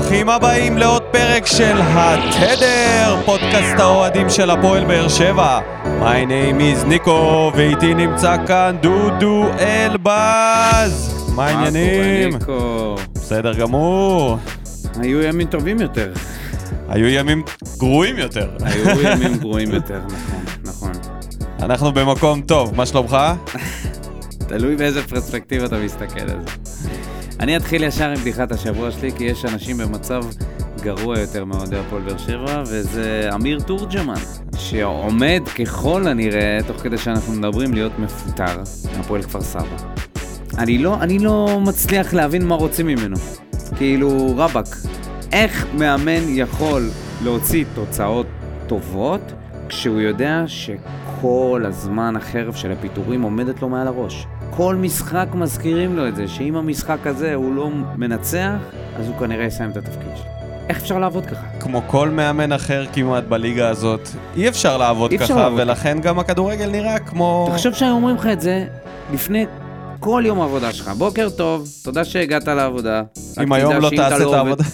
ברוכים הבאים לעוד פרק של התדר, פודקאסט האוהדים של הפועל באר שבע. My name is ניקו, ואיתי נמצא כאן דודו אלבז. מה העניינים? בסדר גמור. היו ימים טובים יותר. היו ימים גרועים יותר. היו ימים גרועים יותר, נכון, נכון. אנחנו במקום טוב, מה שלומך? תלוי באיזה פרספקטיבה אתה מסתכל על זה. אני אתחיל ישר עם בדיחת השבוע שלי, כי יש אנשים במצב גרוע יותר מאוהדי הפועל באר שבע, וזה אמיר תורג'מן, שעומד ככל הנראה, תוך כדי שאנחנו מדברים, להיות מפוטר מהפועל כפר סבא. אני לא, אני לא מצליח להבין מה רוצים ממנו. כאילו, רבאק, איך מאמן יכול להוציא תוצאות טובות כשהוא יודע שכל הזמן החרב של הפיטורים עומדת לו מעל הראש? כל משחק מזכירים לו את זה, שאם המשחק הזה הוא לא מנצח, אז הוא כנראה יסיים את התפקיד שלו. איך אפשר לעבוד ככה? כמו כל מאמן אחר כמעט בליגה הזאת, אי אפשר לעבוד אי אפשר ככה, לעבוד ולכן גם הכדורגל נראה כמו... תחשוב שהיו אומרים לך את זה לפני כל יום העבודה שלך. בוקר טוב, תודה שהגעת לעבודה. אם היום לא תעשה את עובד- העבודה.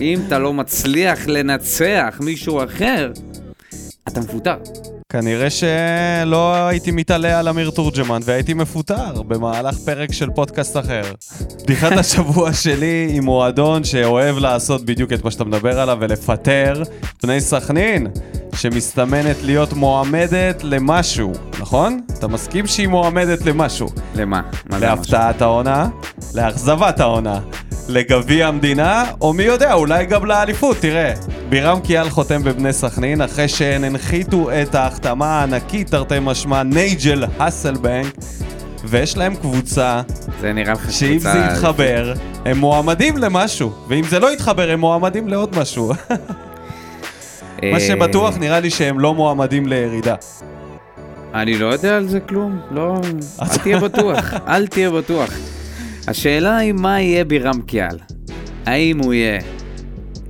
אם אתה לא מצליח לנצח מישהו אחר, אתה מפוטר. כנראה שלא הייתי מתעלה על אמיר תורג'מן והייתי מפוטר במהלך פרק של פודקאסט אחר. בדיחת השבוע שלי עם מועדון שאוהב לעשות בדיוק את מה שאתה מדבר עליו ולפטר בני סכנין, שמסתמנת להיות מועמדת למשהו, נכון? אתה מסכים שהיא מועמדת למשהו? למה? מה? להפתעת העונה, לאכזבת העונה, לגביע המדינה, או מי יודע, אולי גם לאליפות. תראה, בירם קיאל חותם בבני סכנין, אחרי שהן הנחיתו את ההחתמה הענקית, תרתי משמע, נייג'ל האסלבנק, ויש להם קבוצה זה נראה לך שאם קבוצה- זה יתחבר, הם מועמדים למשהו, ואם זה לא יתחבר, הם מועמדים לעוד משהו. מה אה, שבטוח, נראה לי שהם לא מועמדים לירידה. אני לא יודע על זה כלום, לא... אל תהיה בטוח, אל תהיה בטוח. השאלה היא מה יהיה בירם קיאל. האם הוא יהיה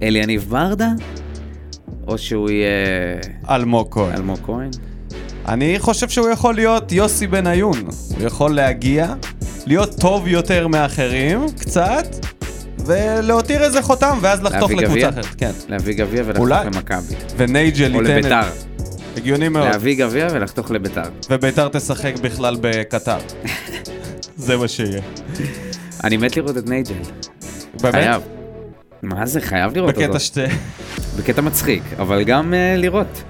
אליניב ברדה, או שהוא יהיה אלמוג כהן. אלמוג כהן? אני חושב שהוא יכול להיות יוסי בניון. הוא יכול להגיע, להיות טוב יותר מאחרים, קצת, ולהותיר איזה חותם, ואז לחתוך לקבוצה? אחרת. כן. להביא גביע ולחתוך. למכבי. ונייג'ל או ייתן לביתר. את... הגיוני מאוד. להביא גביע ולחתוך לביתר. וביתר תשחק בכלל בקטר. זה מה שיהיה. אני מת לראות את נייג'ל. באמת? חייב. מה זה? חייב לראות אותו. בקטע שתי... בקטע מצחיק, אבל גם אה, לראות.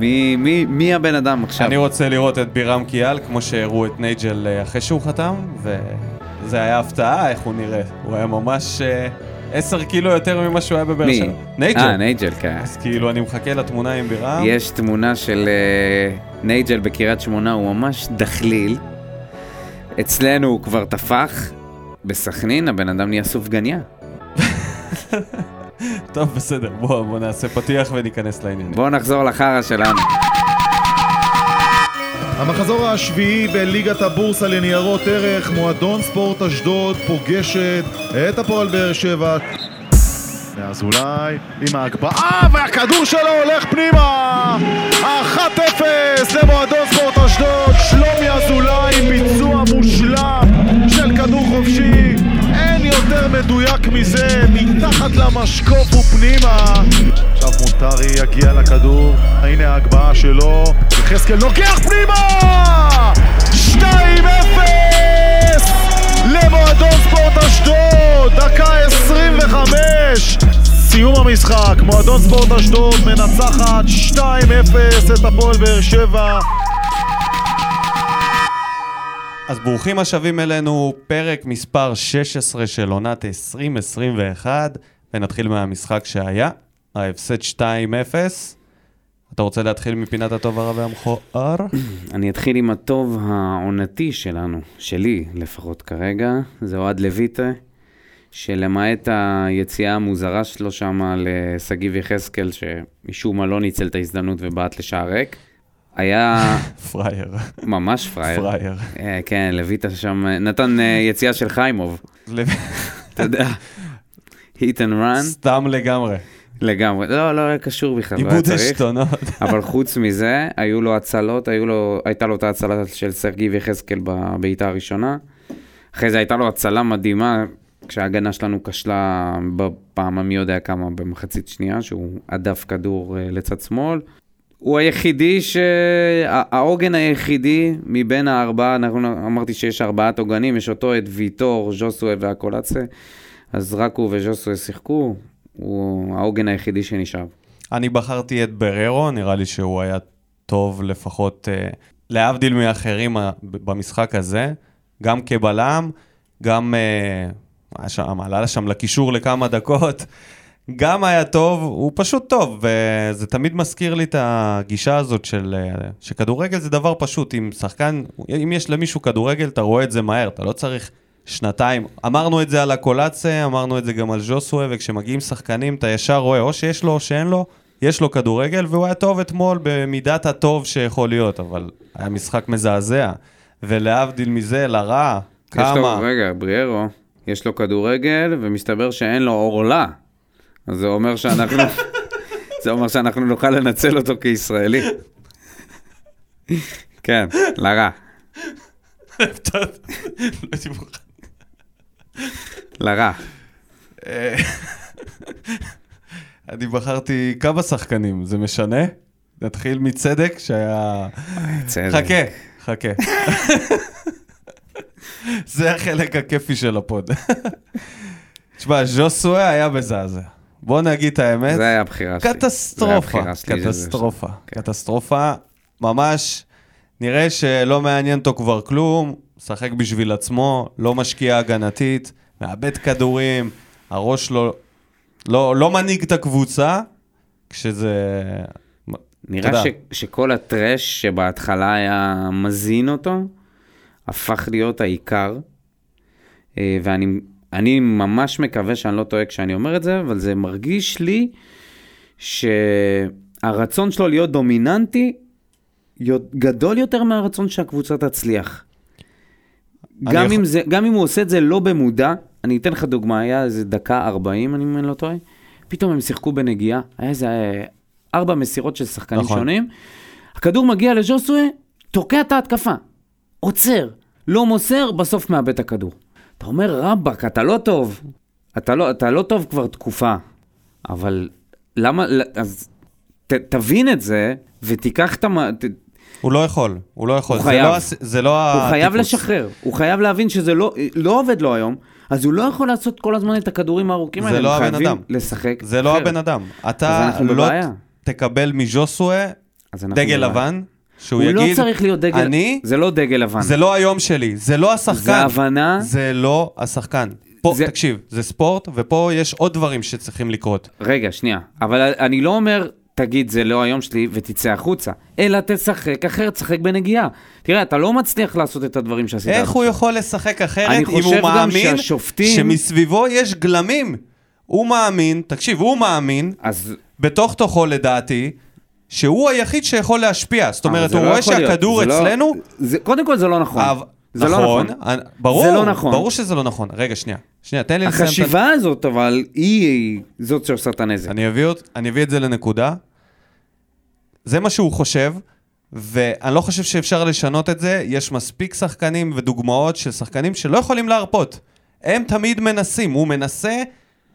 מי, מי, מי הבן אדם עכשיו? אני רוצה לראות את בירם כיאל, כמו שהראו את נייג'ל אה, אחרי שהוא חתם, וזה היה הפתעה איך הוא נראה. הוא היה ממש אה, עשר קילו יותר ממה שהוא היה בבאר מי? שבע. נייג'ל. אה, נייג'ל, כן. אז כאילו אני מחכה לתמונה עם בירם. יש תמונה של אה, נייג'ל בקריית שמונה, הוא ממש דחליל. אצלנו הוא כבר טפח. בסכנין הבן אדם נהיה סופגניה. טוב, בסדר, בוא, בוא נעשה פתיח וניכנס לעניינים. בואו נחזור לחרא שלנו. המחזור השביעי בליגת הבורסה לניירות ערך, מועדון ספורט אשדוד פוגשת את הפועל באר שבע. ואזולאי עם ההגבהה והכדור שלו הולך פנימה! 1-0 למועדון ספורט אשדוד, שלומי אזולאי עם ביצוע מושלם של כדור חופשי אין יותר מדויק מזה, מתחת למשקוף ופנימה עכשיו מונטרי יגיע לכדור, הנה ההגבהה שלו, יחזקאל נוגח פנימה! 2-0 למועדון ספורט אשדוד, דקה 25 סיום המשחק, מועדון ספורט אשדוד מנצחת 2-0 את הפועל באר שבע אז ברוכים השבים אלינו, פרק מספר 16 של עונת 2021, ונתחיל מהמשחק שהיה, ההפסד 2-0. אתה רוצה להתחיל מפינת הטוב הרע והמכוער? אני אתחיל עם הטוב העונתי שלנו, שלי לפחות כרגע, זה אוהד לויטה, שלמעט היציאה המוזרה שלו שם לשגיב יחזקאל, שמשום מה לא ניצל את ההזדמנות ובעט לשער ריק, היה פראייר. ממש פראייר. פראייר. אה, כן, לויטה שם, נתן אה, יציאה של חיימוב, אתה יודע, hit and run, סתם לגמרי. לגמרי, לא, לא היה קשור בכלל, לא היה צריך. עשתונות. אבל חוץ מזה, היו לו הצלות, היו לו, הייתה לו את ההצלה של סרגיב יחזקאל בבעיטה הראשונה. אחרי זה הייתה לו הצלה מדהימה כשההגנה שלנו כשלה בפעם המי יודע כמה במחצית שנייה, שהוא הדף כדור אה, לצד שמאל. הוא היחידי, ש... העוגן היחידי מבין הארבעה, אנחנו אמרתי שיש ארבעת עוגנים, יש אותו, את ויטור, ז'וסווה והקולצה, אז רק הוא וז'וסווה שיחקו, הוא העוגן היחידי שנשאר. אני בחרתי את בררו, נראה לי שהוא היה טוב לפחות, אה, להבדיל מאחרים אה, במשחק הזה, גם כבלם, גם אה, שם, עלה שם לקישור לכמה דקות, גם היה טוב, הוא פשוט טוב, וזה תמיד מזכיר לי את הגישה הזאת של אה, שכדורגל זה דבר פשוט, אם שחקן, אם יש למישהו כדורגל, אתה רואה את זה מהר, אתה לא צריך שנתיים. אמרנו את זה על הקולאצה, אמרנו את זה גם על ז'וסווה, וכשמגיעים שחקנים אתה ישר רואה או שיש לו או שאין לו, יש לו כדורגל, והוא היה טוב אתמול במידת הטוב שיכול להיות, אבל היה משחק מזעזע. ולהבדיל מזה, לרע, כמה... לו, רגע, בריארו, יש לו כדורגל, ומסתבר שאין לו עורלה. אז זה אומר שאנחנו... זה אומר שאנחנו נוכל לנצל אותו כישראלי. כן, לרע. לרע. אני בחרתי כמה שחקנים, זה משנה? נתחיל מצדק שהיה... צדק. חכה, חכה. זה החלק הכיפי של הפוד. תשמע, ז'וסווה היה מזעזע. בוא נגיד את האמת. זה היה הבחירה שלי. קטסטרופה, קטסטרופה. קטסטרופה. ממש, נראה שלא מעניין אותו כבר כלום, משחק בשביל עצמו, לא משקיע הגנתית, מאבד כדורים, הראש שלו לא, לא מנהיג את הקבוצה, כשזה... נראה ש. שכל הטרש שבהתחלה היה מזין אותו, הפך להיות העיקר. אה, ואני אני ממש מקווה שאני לא טועה כשאני אומר את זה, אבל זה מרגיש לי שהרצון שלו להיות דומיננטי גדול יותר מהרצון שהקבוצה תצליח. גם, יכול- אם זה, גם אם הוא עושה את זה לא במודע, אני אתן לך דוגמה, היה איזה דקה 40, אני אני לא טועה, פתאום הם שיחקו בנגיעה, היה איזה אה, ארבע מסירות של שחקנים נכון. שונים, הכדור מגיע לז'וסווה, תוקע את ההתקפה, עוצר, לא מוסר, בסוף מאבד את הכדור. אתה אומר, רבאק, אתה לא טוב, אתה לא, אתה לא טוב כבר תקופה, אבל למה, אז ת, תבין את זה, ותיקח את המ... ת- הוא לא יכול, הוא לא יכול. הוא זה חייב. לא, זה לא הוא חייב הטיפוס. לשחרר, הוא חייב להבין שזה לא, לא עובד לו היום, אז הוא לא יכול לעשות כל הזמן את הכדורים הארוכים זה האלה, לא הם הבן חייבים אדם. לשחק. זה לא אחרת. הבן אדם. אתה לא בבעיה. תקבל מז'וסווה אנחנו דגל בבעיה. לבן, שהוא הוא יגיד, לא צריך להיות דגל, אני, זה לא דגל לבן. זה לא היום שלי, זה לא השחקן. זה הבנה, זה לא השחקן. פה, זה- תקשיב, זה ספורט, ופה יש עוד דברים שצריכים לקרות. רגע, שנייה, אבל אני לא אומר, תגיד, זה לא היום שלי, ותצא החוצה, אלא תשחק אחרת, תשחק בנגיעה. תראה, אתה לא מצליח לעשות את הדברים שעשית. איך הוא. יכול לשחק אחרת אם הוא מאמין שהשופטים- שמסביבו יש גלמים? הוא מאמין, תקשיב, הוא מאמין, אז בתוך תוכו לדעתי, שהוא היחיד שיכול להשפיע. זאת אומרת, הוא לא רואה יכול להיות. שהכדור זה לא- אצלנו, זה- קודם כל זה לא נכון. אבל- זה לא נכון. אני- ברור, זה לא נכון. ברור שזה לא נכון. רגע, שנייה. שנייה, תן לי לסיים את. החשיבה הזאת, אבל, היא זאת שעושה את הנזק. אני אביא, אני אביא את זה לנקודה. זה מה שהוא חושב, ואני לא חושב שאפשר לשנות את זה. יש מספיק שחקנים ודוגמאות של שחקנים שלא יכולים להרפות. הם תמיד מנסים, הוא מנסה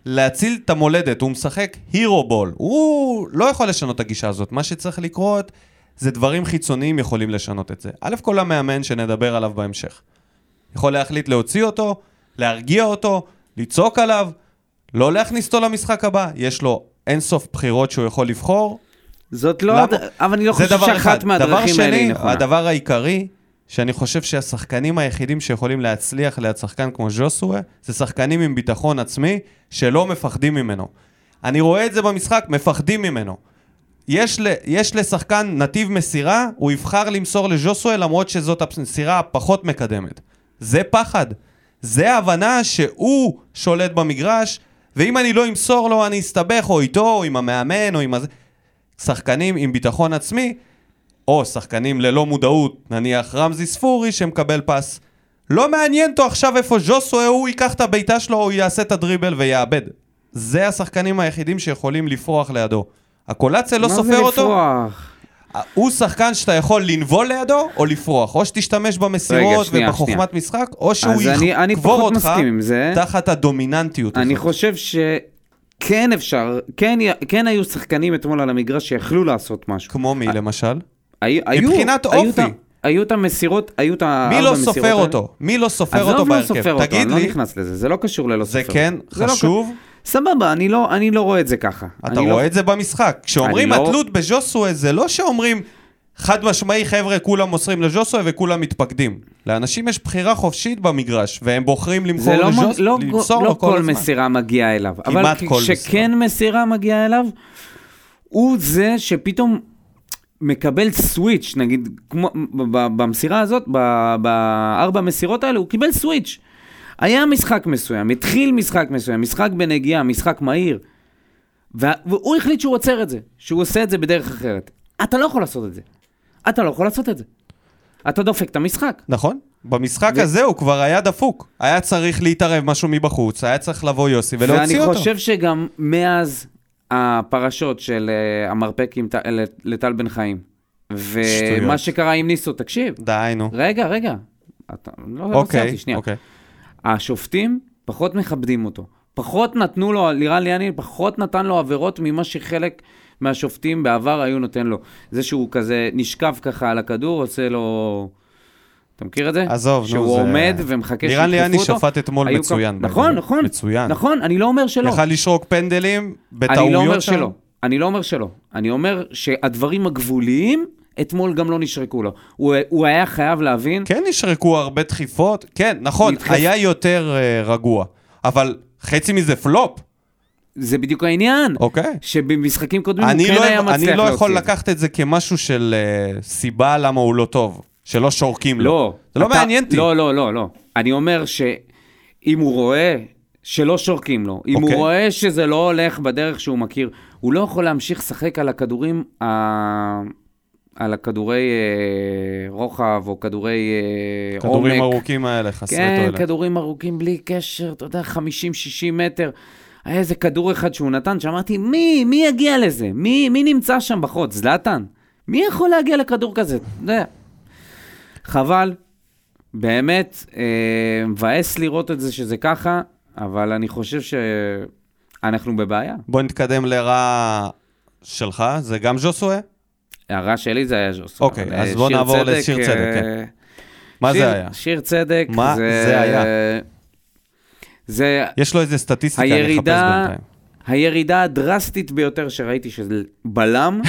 להציל את המולדת, הוא משחק הירו בול. הוא לא יכול לשנות את הגישה הזאת. מה שצריך לקרות זה דברים חיצוניים יכולים לשנות את זה. א' כל המאמן שנדבר עליו בהמשך. יכול להחליט להוציא אותו, להרגיע אותו, לצעוק עליו, לא להכניס אותו למשחק הבא. יש לו אינסוף בחירות שהוא יכול לבחור. זאת לא... למה? הד- אבל אני לא חושב. שאחת מהדרכים האלה היא נכונה. הדבר העיקרי, שאני חושב שהשחקנים היחידים שיכולים להצליח ליד שחקן כמו ז'וסווה, זה שחקנים עם ביטחון עצמי שלא מפחדים ממנו. אני רואה את זה במשחק, מפחדים ממנו. יש, ל, יש לשחקן נתיב מסירה, הוא יבחר למסור לז'וסווה למרות שזאת המסירה הפחות מקדמת. זה פחד. זה הבנה שהוא שולט במגרש, ואם אני לא אמסור לו, אני אסתבך או איתו, או עם המאמן, או עם הזה. שחקנים עם ביטחון עצמי, או שחקנים ללא מודעות, נניח רמזי ספורי שמקבל פס. לא מעניין אותו עכשיו איפה ז'וסווה, הוא ייקח את הבעיטה שלו, או יעשה את הדריבל ויאבד. זה השחקנים היחידים שיכולים לפרוח לידו. הקולציה לא סופר מה זה אותו, לפרוח? הוא שחקן שאתה יכול לנבול לידו או לפרוח, או שתשתמש במסירות שנייה, ובחוכמת משחק, או שהוא אני- יקבור אותך מסכים עם זה. תחת הדומיננטיות אני הזאת. חושב שכן אפשר, כן, כן היו שחקנים אתמול על המגרש שיכלו לעשות משהו. כמו מי למשל? היו, היו, מבחינת היו אופי. היו את המסירות, היו את הארבע מי מסירות לא סופר. אותו? מי לא סופר אותו עזוב לא בהרכב? סופר אותו, אני לא נכנס לזה, זה לא קשור ללא סופר. כן זה לא חשוב? סבבה, אני לא, אני לא רואה את זה ככה. אתה אני לא- רואה את זה במשחק. כשאומרים אני לא- התלות בז'וסווה, זה לא שאומרים חד משמעי, חבר'ה, כולם מוסרים לז'וסווה וכולם מתפקדים. לאנשים יש בחירה חופשית במגרש, והם בוחרים למכור לא, מ- לז'וס, לא, למסור לא לו כל כל הזמן. מסירה מגיעה אליו. אבל כמעט כל כשכן מסירה מגיעה אליו, הוא זה שפתאום מקבל סוויץ', נגיד, כמו במסירה הזאת, בארבע המסירות האלה, הוא קיבל סוויץ'. היה משחק מסוים, התחיל משחק מסוים, משחק בנגיעה, משחק מהיר, וה- והוא החליט שהוא עוצר את זה, שהוא עושה את זה בדרך אחרת. אתה לא יכול לעשות את זה. אתה לא יכול לעשות את זה. אתה דופק את המשחק. נכון. במשחק ו- הזה הוא כבר היה דפוק. היה צריך להתערב משהו מבחוץ, היה צריך לבוא יוסי ולהוציא ואני אותו. חושב שגם מאז הפרשות של uh, המרפק לט- לטל בן חיים, ומה. שקרה עם ניסו, תקשיב, די, נו. רגע, רגע, אתה, לא, לא אוקיי, סיימתי, שנייה. אוקיי. השופטים פחות מכבדים אותו. פחות נתנו לו, לירן ליאני פחות נתן לו עבירות ממה שחלק מהשופטים בעבר היו נותן לו. זה שהוא כזה נשכב ככה על הכדור, עושה לו... אתה מכיר את זה? עזוב, נו, שהוא זה- עומד ומחכה שיתקפו אותו. שפט אתמול מצוין. נכון. נכון. מצוין. נכון, אני לא אומר שלא. יכל לשרוק פנדלים בטעויות אני לא אומר. שלא. אני לא אומר שלא. אני אומר שהדברים הגבוליים, אתמול גם לא נשרקו לו. הוא, הוא היה חייב להבין, כן נשרקו הרבה דחיפות, כן, נכון, היה יותר uh, רגוע, אבל חצי מזה פלופ, זה בדיוק העניין. אוקיי? שבמשחקים קודמים הוא כן לא, היה מצליח אני לא יכול להוציא. לקחת את זה כמשהו של uh, סיבה למה הוא לא טוב, שלא שורקים לו. לא. זה לא אתה- מעניין אותי. לא, לא, לא, לא. אני אומר שאם הוא רואה שלא שורקים לו, אם הוא אוקיי. רואה שזה לא הולך בדרך שהוא מכיר, הוא לא יכול להמשיך לשחק על הכדורים, ה- על הכדורי אה, רוחב או כדורי אה, עומק. כדורים ארוכים האלה, חסרי כן, תועלת. כדורים ארוכים בלי קשר, אתה יודע, 50-60 מטר. היה איזה כדור אחד שהוא נתן, שאמרתי, מי, מי יגיע לזה? מי, מי נמצא שם בחוץ? זלאטן? מי יכול להגיע לכדור כזה? אתה יודע. חבל, באמת, אה, מבאס לראות את זה שזה ככה, אבל אני חושב שאנחנו בבעיה. בוא נתקדם לרע שלך, זה גם ז'וסווה? הרע שלי זה היה ז'וסו. אוקיי, אבל, אז אה, בוא נעבור צדק, לשיר צדק, אה, כן. מה שיר- זה היה? שיר צדק, מה זה היה? זה יש לו איזה סטטיסטיקה, אני אחפש הירידה, בינתיים. הירידה הדרסטית ביותר שראיתי של בלם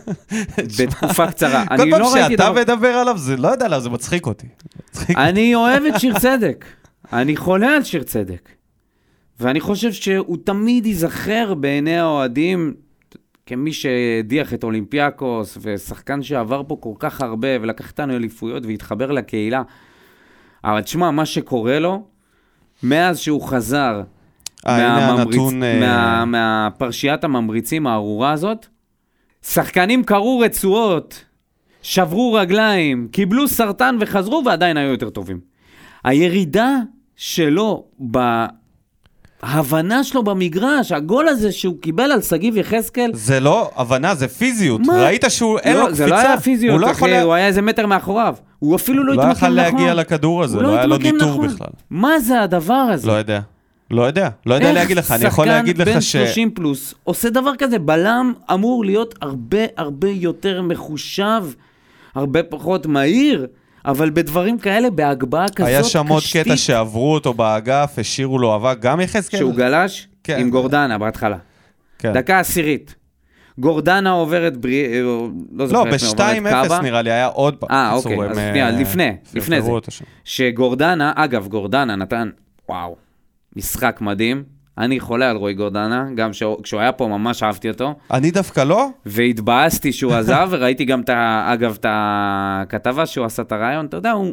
בתקופה קצרה. כל פעם לא שאתה דבר... מדבר עליו, זה לא יודע למה, זה מצחיק אותי. מצחיק. אני אוהב את שיר צדק. אני חולה על שיר צדק. ואני חושב שהוא תמיד ייזכר בעיני האוהדים כמי שהדיח את אולימפיאקוס, ושחקן שעבר פה כל כך הרבה, ולקח איתנו אליפויות והתחבר לקהילה. אבל תשמע, מה שקורה לו, מאז שהוא חזר אה, מהממריצ- הנתון... אה, מה, מהפרשיית הממריצים הארורה הזאת, שחקנים קרעו רצועות, שברו רגליים, קיבלו סרטן וחזרו ועדיין היו יותר טובים. הירידה שלו בהבנה שלו במגרש, הגול הזה שהוא קיבל על שגיב יחזקאל, זה לא הבנה, זה פיזיות. מה? ראית שהוא, אין לו לא, קפיצה. זה לא היה פיזיות, הוא לא אחי, יכול הוא היה איזה מטר מאחוריו. הוא אפילו לא לא התמקם נכון. להגיע לכדור הזה, הוא לא היה לו ניטור נכון. בכלל. מה זה הדבר הזה? לא יודע. לא יודע. לא יודע להגיד לך. אני יכול להגיד איך לך שחקן ש... בן 30 פלוס עושה דבר כזה? בלם אמור להיות הרבה הרבה יותר מחושב, הרבה פחות מהיר, אבל בדברים כאלה, בהגבהה כזאת היה שם עוד קשתית, קטע שעברו אותו באגף, השאירו לו אבק, גם יחזקאל? שהוא גלש כן. עם גורדנה בהתחלה. כן. דקה עשירית. גורדנה עוברת ברי... אה, לא זוכר לא, איך היא עוברת ב-2-0 קאבה. נראה לי, היה עוד פעם. אה, אוקיי, אז אה, שנייה, לפני, לפני זה. שגורדנה, אגב, גורדנה נתן, וואו, משחק מדהים. אני חולה על רועי גורדנה, גם שהוא- כשהוא היה פה ממש אהבתי אותו. אני דווקא לא? והתבאסתי שהוא עזב, וראיתי גם, את ה, אגב, את הכתבה שהוא עשה את הרעיון, אתה יודע, הוא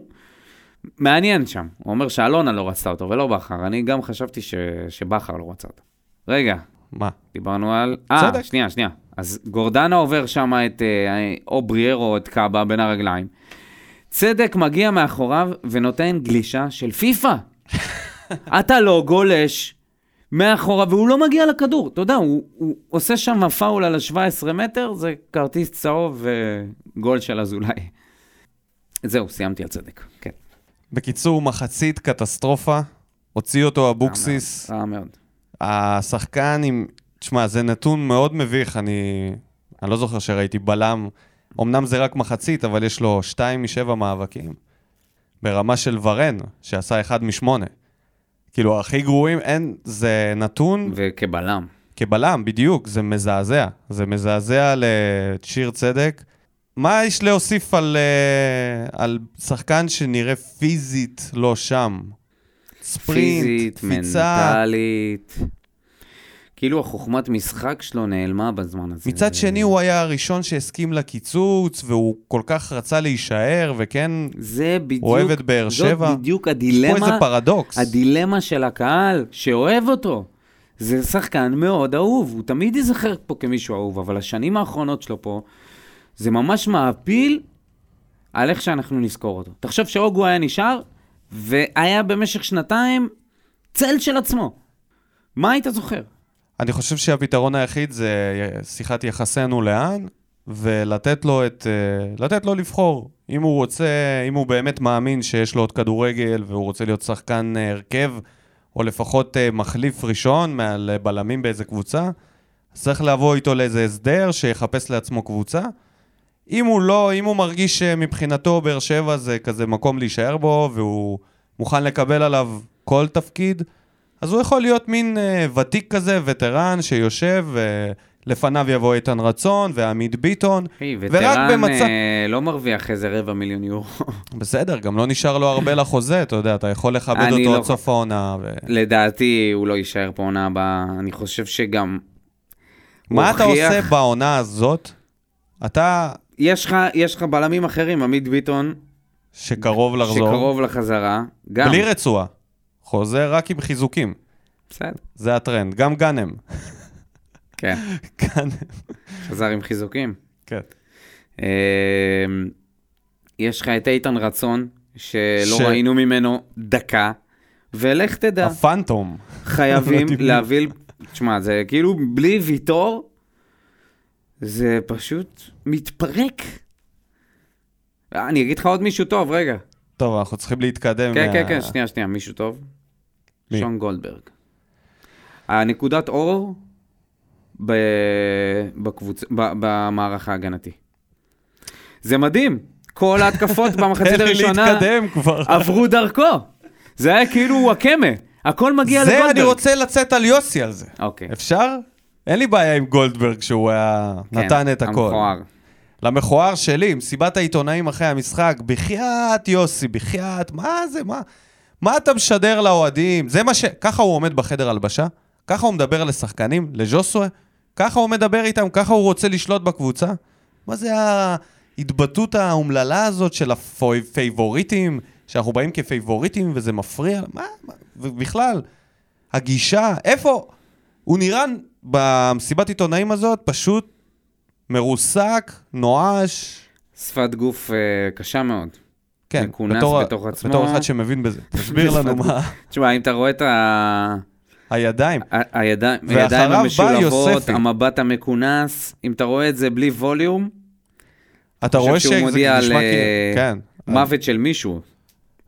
מעניין שם. הוא אומר שאלונה לא רצתה אותו ולא בכר, אני גם חשבתי ש, שבכר לא רצה אותו. רגע, מה? דיברנו על... אה. שנייה, שנייה. אז גורדנה עובר שם את אה, או בריארו או את קאבה בין הרגליים. צדק מגיע מאחוריו ונותן גלישה של פיפא. אתה לא גולש מאחורה, והוא לא מגיע לכדור. אתה יודע, הוא, הוא עושה שם פאול על ה-17 מטר, זה כרטיס צהוב וגול של אזולאי. זהו, סיימתי על צדק. כן. בקיצור, מחצית קטסטרופה, הוציא אותו אבוקסיס. רע מאוד. השחקן עם... תשמע, זה נתון מאוד מביך, אני... אני לא זוכר שראיתי בלם. אמנם זה רק מחצית, אבל יש לו שתיים משבע מאבקים. ברמה של ורן, שעשה אחד משמונה. כאילו, הכי גרועים, אין... זה נתון וכבלם. כבלם, בדיוק, זה מזעזע. זה מזעזע לשיר צדק. מה יש להוסיף על, אה, על שחקן שנראה פיזית לא שם? ספרינט, פיזית, קפיצה. מנטלית. כאילו החוכמת משחק שלו נעלמה בזמן הזה. מצד שני, הוא היה הראשון שהסכים לקיצוץ, והוא כל כך רצה להישאר, וכן, זה בדיוק, אוהב את באר שבע. זאת בדיוק יש פה הדילמה, איזה פרדוקס. הדילמה של הקהל שאוהב אותו. זה שחקן מאוד אהוב, הוא תמיד ייזכר פה כמישהו אהוב, אבל השנים האחרונות שלו פה, זה ממש מעפיל על איך שאנחנו נזכור אותו. תחשוב שאוגו היה נשאר, והיה במשך שנתיים צל של עצמו. מה היית זוכר? אני חושב שהפתרון היחיד זה שיחת יחסינו לאן, ולתת לו את... אה, לתת לו לבחור. אם הוא רוצה, אם הוא באמת מאמין שיש לו עוד כדורגל, והוא רוצה להיות שחקן אה, הרכב, או לפחות אה, מחליף ראשון מעל בלמים באיזה קבוצה, צריך לבוא איתו לאיזה הסדר שיחפש לעצמו קבוצה. אם הוא לא, אם הוא מרגיש שמבחינתו באר שבע זה כזה מקום להישאר בו, והוא מוכן לקבל עליו כל תפקיד, אז הוא יכול להיות מין אה, ותיק כזה, וטרן, שיושב, ולפניו יבוא איתן רצון, ועמית ביטון. ורק וטרן במצב... אה, לא מרוויח איזה רבע מיליון יורו. בסדר, גם לא נשאר לו הרבה לחוזה, אתה יודע, אתה יכול לכבד אותו לא- עד סוף העונה. ו... לדעתי, הוא לא יישאר פה עונה הבאה. אני חושב שגם... מה אתה הוכיח- עושה בעונה הזאת? אתה, יש לך, יש לך בלמים אחרים, עמית ביטון, שקרוב לחזור, שקרוב לחזרה. גם. בלי רצועה, חוזר רק עם חיזוקים. בסדר. זה הטרנד. גם גאנם. כן. גאנם, חזר עם חיזוקים. כן. אה, יש לך את איתן רצון, שלא ש- ראינו ממנו דקה, ולך תדע, הפנטום. חייבים מדהים. להביא... תשמע, זה כאילו בלי ויטור, זה פשוט מתפרק. אני אגיד לך עוד מישהו טוב, רגע. טוב, אנחנו צריכים להתקדם. כן, מה- כן, כן, שנייה, שנייה, מישהו טוב. מי? שון גולדברג. הנקודת אור ב... בקבוצ... ב... במערך ההגנתי. זה מדהים, כל ההתקפות במחצית הראשונה. עברו דרכו. זה היה כאילו וואקמה, הכל מגיע זה לגולדברג. אני רוצה לצאת על יוסי על זה. אוקיי. אפשר? אין לי בעיה עם גולדברג שהוא היה... כן, נתן את הכל. המכוער. למכוער שלי, מסיבת העיתונאים אחרי המשחק, בחייאת יוסי, בחייאת, מה זה, מה? מה אתה משדר לאוהדים? זה מה ש... ככה הוא עומד בחדר הלבשה? ככה הוא מדבר לשחקנים, לז'וסווה? ככה הוא מדבר איתם? ככה הוא רוצה לשלוט בקבוצה? מה זה ההתבטאות האומללה הזאת של הפייבוריטים, שאנחנו באים כפייבוריטים וזה מפריע? מה? מה? ובכלל, הגישה, איפה? הוא נראה במסיבת עיתונאים הזאת פשוט מרוסק, נואש. שפת גוף אה, קשה מאוד. כן, מכונס בתור, בתוך עצמו. בתור אחד שמבין בזה. תסביר לנו מה תשמע, אם אתה רואה את ה... הידיים. ה- הידיים, המשולבות. המבט המכונס, אם אתה רואה את זה בלי ווליום, אתה רואה שזה נשמע כאילו... אה, כן. מוות של מישהו.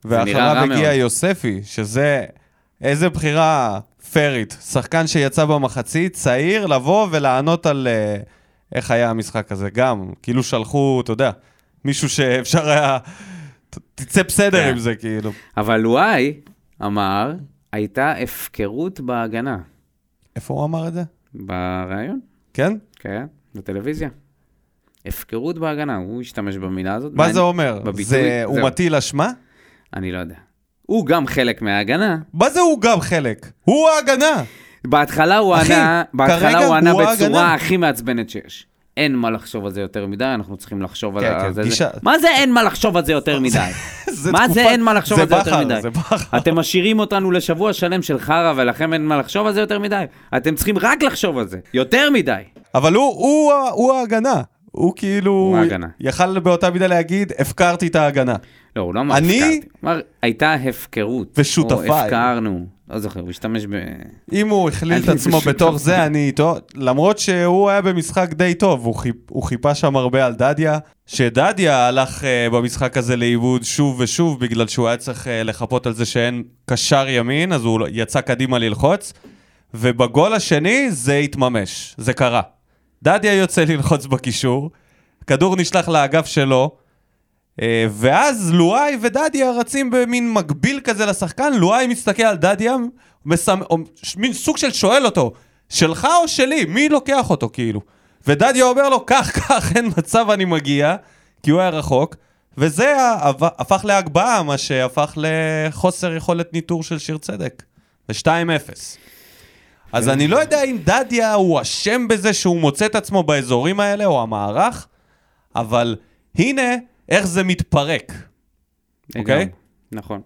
ואחריו הגיע. יוספי, שזה... איזה בחירה פיירית. שחקן שיצא במחצית, צעיר, לבוא ולענות על אה, איך היה המשחק הזה. גם, כאילו שלחו, אתה יודע, מישהו שאפשר היה... תצא בסדר כן. עם זה, כאילו. אבל לואי אמר, הייתה הפקרות בהגנה. איפה הוא אמר את זה? בריאיון, כן? כן, בטלוויזיה. הפקרות בהגנה, הוא השתמש במילה הזאת. מה זה אומר? בביטוי, זה... הוא. מטיל אשמה? אני לא יודע. הוא גם חלק מההגנה. מה זה הוא גם חלק? הוא ההגנה! בהתחלה הוא אחי, ענה, בהתחלה הוא ענה בצורה. הכי מעצבנת שיש. אין מה לחשוב על זה יותר מדי, אנחנו צריכים לחשוב כן, על כן, זה. גישה- מה זה אין מה לחשוב על זה יותר מדי? זה מה זה אין מה לחשוב על זה יותר מדי? זה בכר. אתם משאירים אותנו לשבוע שלם של חרא ולכם אין מה לחשוב על זה יותר מדי? אתם צריכים רק לחשוב על זה, יותר מדי. אבל הוא, הוא ההגנה. הוא כאילו... הוא ההגנה. יכל באותה מידה להגיד, הפקרתי את ההגנה. לא, הוא לא אמר אני- הפקרתי. הוא אמר, הייתה הפקרות. ושותפיי. או הפקרנו. לא זוכר, הוא השתמש ב... אם הוא הכליל את עצמו פשוט בתור זה, אני איתו, למרות שהוא היה במשחק די טוב, הוא, חיפ, הוא חיפה שם הרבה על דדיה, שדדיה הלך uh, במשחק הזה לאיבוד שוב ושוב, בגלל שהוא היה צריך uh, לחפות על זה שאין קשר ימין, אז הוא יצא קדימה ללחוץ, ובגול השני זה התממש, זה קרה. דדיה יוצא ללחוץ בקישור, כדור נשלח לאגף שלו, ואז לואי ודדיה רצים במין מקביל כזה לשחקן, לואי מסתכל על דדיה, מסמ... או- מין סוג של שואל אותו, שלך או שלי? מי לוקח אותו כאילו? ודדיה אומר לו, קח, קח, אין מצב אני מגיע, כי הוא היה רחוק, וזה הפך להגבהה, מה שהפך לחוסר יכולת ניטור של שיר צדק. ו-2-0. אז אני לא יודע אם דדיה הוא אשם בזה שהוא מוצא את עצמו באזורים האלה, או המערך, אבל הנה איך זה מתפרק. אוקיי? לגמרי. נכון.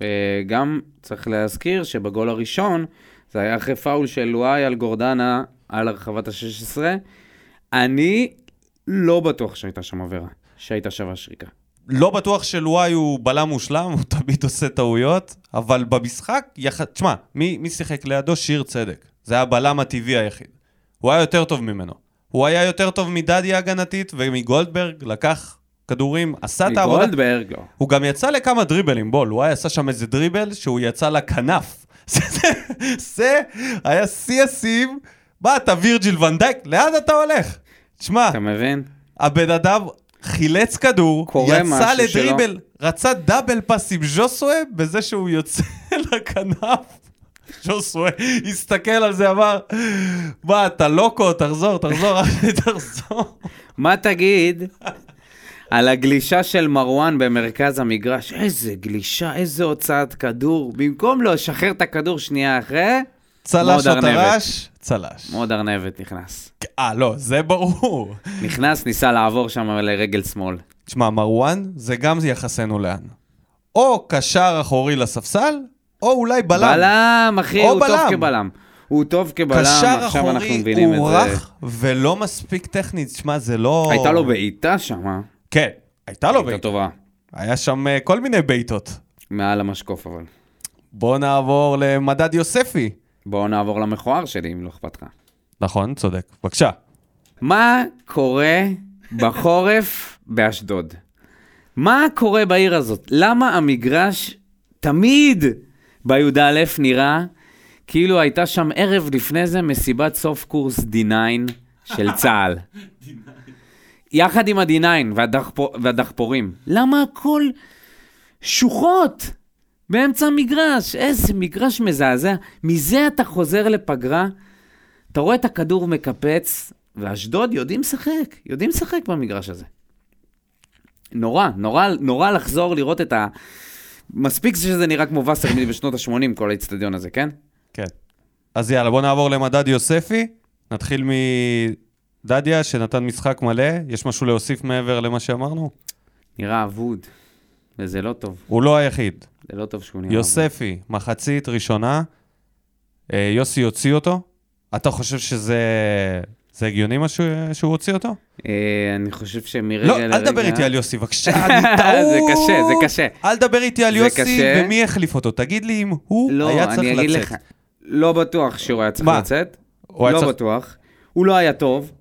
וגם צריך להזכיר שבגול הראשון, זה היה אחרי פאול של לואי על גורדנה על הרחבת ה-16. אני לא בטוח שהייתה שם עבירה, שהייתה שווה שריקה. לא בטוח שלואי הוא בלם מושלם, הוא תמיד עושה טעויות, אבל במשחק, יח... תשמע, מי, מי שיחק לידו? שיר צדק. זה הבלם הטבעי היחיד. הוא היה יותר טוב ממנו. הוא היה יותר טוב מדדיה הגנתית ומגולדברג, לקח כדורים, עשה את העבודה. מגולדברג, לא. הוא גם יצא לכמה דריבלים, בוא, לואי עשה שם איזה דריבל שהוא יצא לכנף. זה, היה שיא השיאים. מה, אתה וירג'יל ונדייק? לאן אתה הולך? תשמע, אתה מבין? הבן אדם חילץ כדור, יצא לדריבל, רצה דאבל פאס עם ז'וסווה בזה שהוא יוצא לכנף. ז'וסווה הסתכל על זה, אמר, מה, אתה לוקו, תחזור, תחזור, תחזור. מה תגיד על הגלישה של מרואן במרכז המגרש? איזה גלישה, איזה הוצאת כדור. במקום לא לשחרר את הכדור שנייה אחרי, צלש או. טרש? צלש. מאוד ארנבת נכנס. אה, לא, זה ברור. נכנס, ניסה לעבור שם לרגל שמאל. תשמע, מרואן זה גם יחסנו לאן. או קשר אחורי לספסל, או אולי בלם. בלם, אחי, הוא טוב בלם. כבלם. הוא טוב כבלם, קשר עכשיו אנחנו אחורי מבינים את הוא זה. רך ולא מספיק טכני, תשמע, זה לא... הייתה לו בעיטה שם, אה? כן, הייתה לו בעיטה. טובה. היה שם אה, כל מיני בעיטות. מעל המשקוף אבל. בוא נעבור למדד יוספי. בואו נעבור למכוער שלי, אם לא אכפת לך. נכון, צודק. בבקשה. מה קורה בחורף באשדוד? מה קורה בעיר הזאת? למה המגרש תמיד בי"א נראה כאילו הייתה שם ערב לפני זה מסיבת סוף קורס D9 של צה"ל? יחד עם ה-D9 והדחפור, והדחפורים. למה הכל שוחות באמצע המגרש? איזה מגרש מזעזע. מזה אתה חוזר לפגרה, אתה רואה את הכדור מקפץ, ואשדוד יודעים לשחק, יודעים לשחק במגרש הזה. נורא, נורא, נורא לחזור לראות את ה... מספיק שזה נראה כמו וסרמיל בשנות ה-80, כל האצטדיון הזה, כן? כן. אז יאללה, בוא נעבור למדד יוספי. נתחיל מדדיה, שנתן משחק מלא. יש משהו להוסיף מעבר למה שאמרנו? נראה אבוד, וזה לא טוב. הוא לא היחיד. זה לא טוב שהוא נראה יוספי, מחצית ראשונה. אה, יוסי הוציא אותו. אתה חושב שזה זה הגיוני מה שהוא, הוציא אותו? אבוד. אה, אני חושב שמרגע לא, לרגע... אל תדבר איתי על יוסי, בבקשה, אני טעות. זה קשה, זה קשה. אל תדבר איתי על יוסי, קשה. ומי החליף אותו. תגיד לי אם הוא לא, היה צריך אני אגיד לצאת. לך, לא בטוח שהוא היה צריך? לצאת. לא בטוח. הוא לא היה טוב,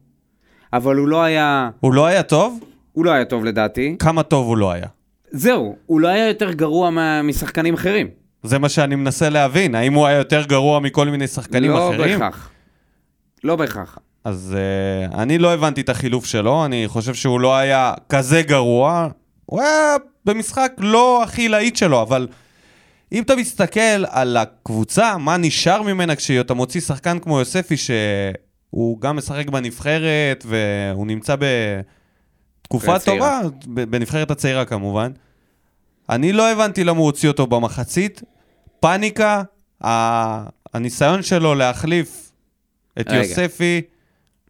אבל הוא לא היה... הוא לא היה טוב? הוא לא היה טוב לדעתי. כמה טוב הוא לא היה? זהו, הוא לא היה יותר גרוע משחקנים אחרים. זה מה שאני מנסה להבין, האם הוא היה יותר גרוע מכל מיני שחקנים לא אחרים? בהכרח. לא בהכרח. אז uh, אני לא הבנתי את החילוף שלו, אני חושב שהוא לא היה כזה גרוע. הוא היה במשחק לא הכי להיט שלו, אבל אם אתה מסתכל על הקבוצה, מה נשאר ממנה כשאתה מוציא שחקן כמו יוספי, שהוא גם משחק בנבחרת, והוא נמצא בתקופה טובה, בנבחרת הצעירה כמובן. אני לא הבנתי למה הוא הוציא אותו במחצית. פאניקה, הניסיון שלו להחליף את רגע. יוספי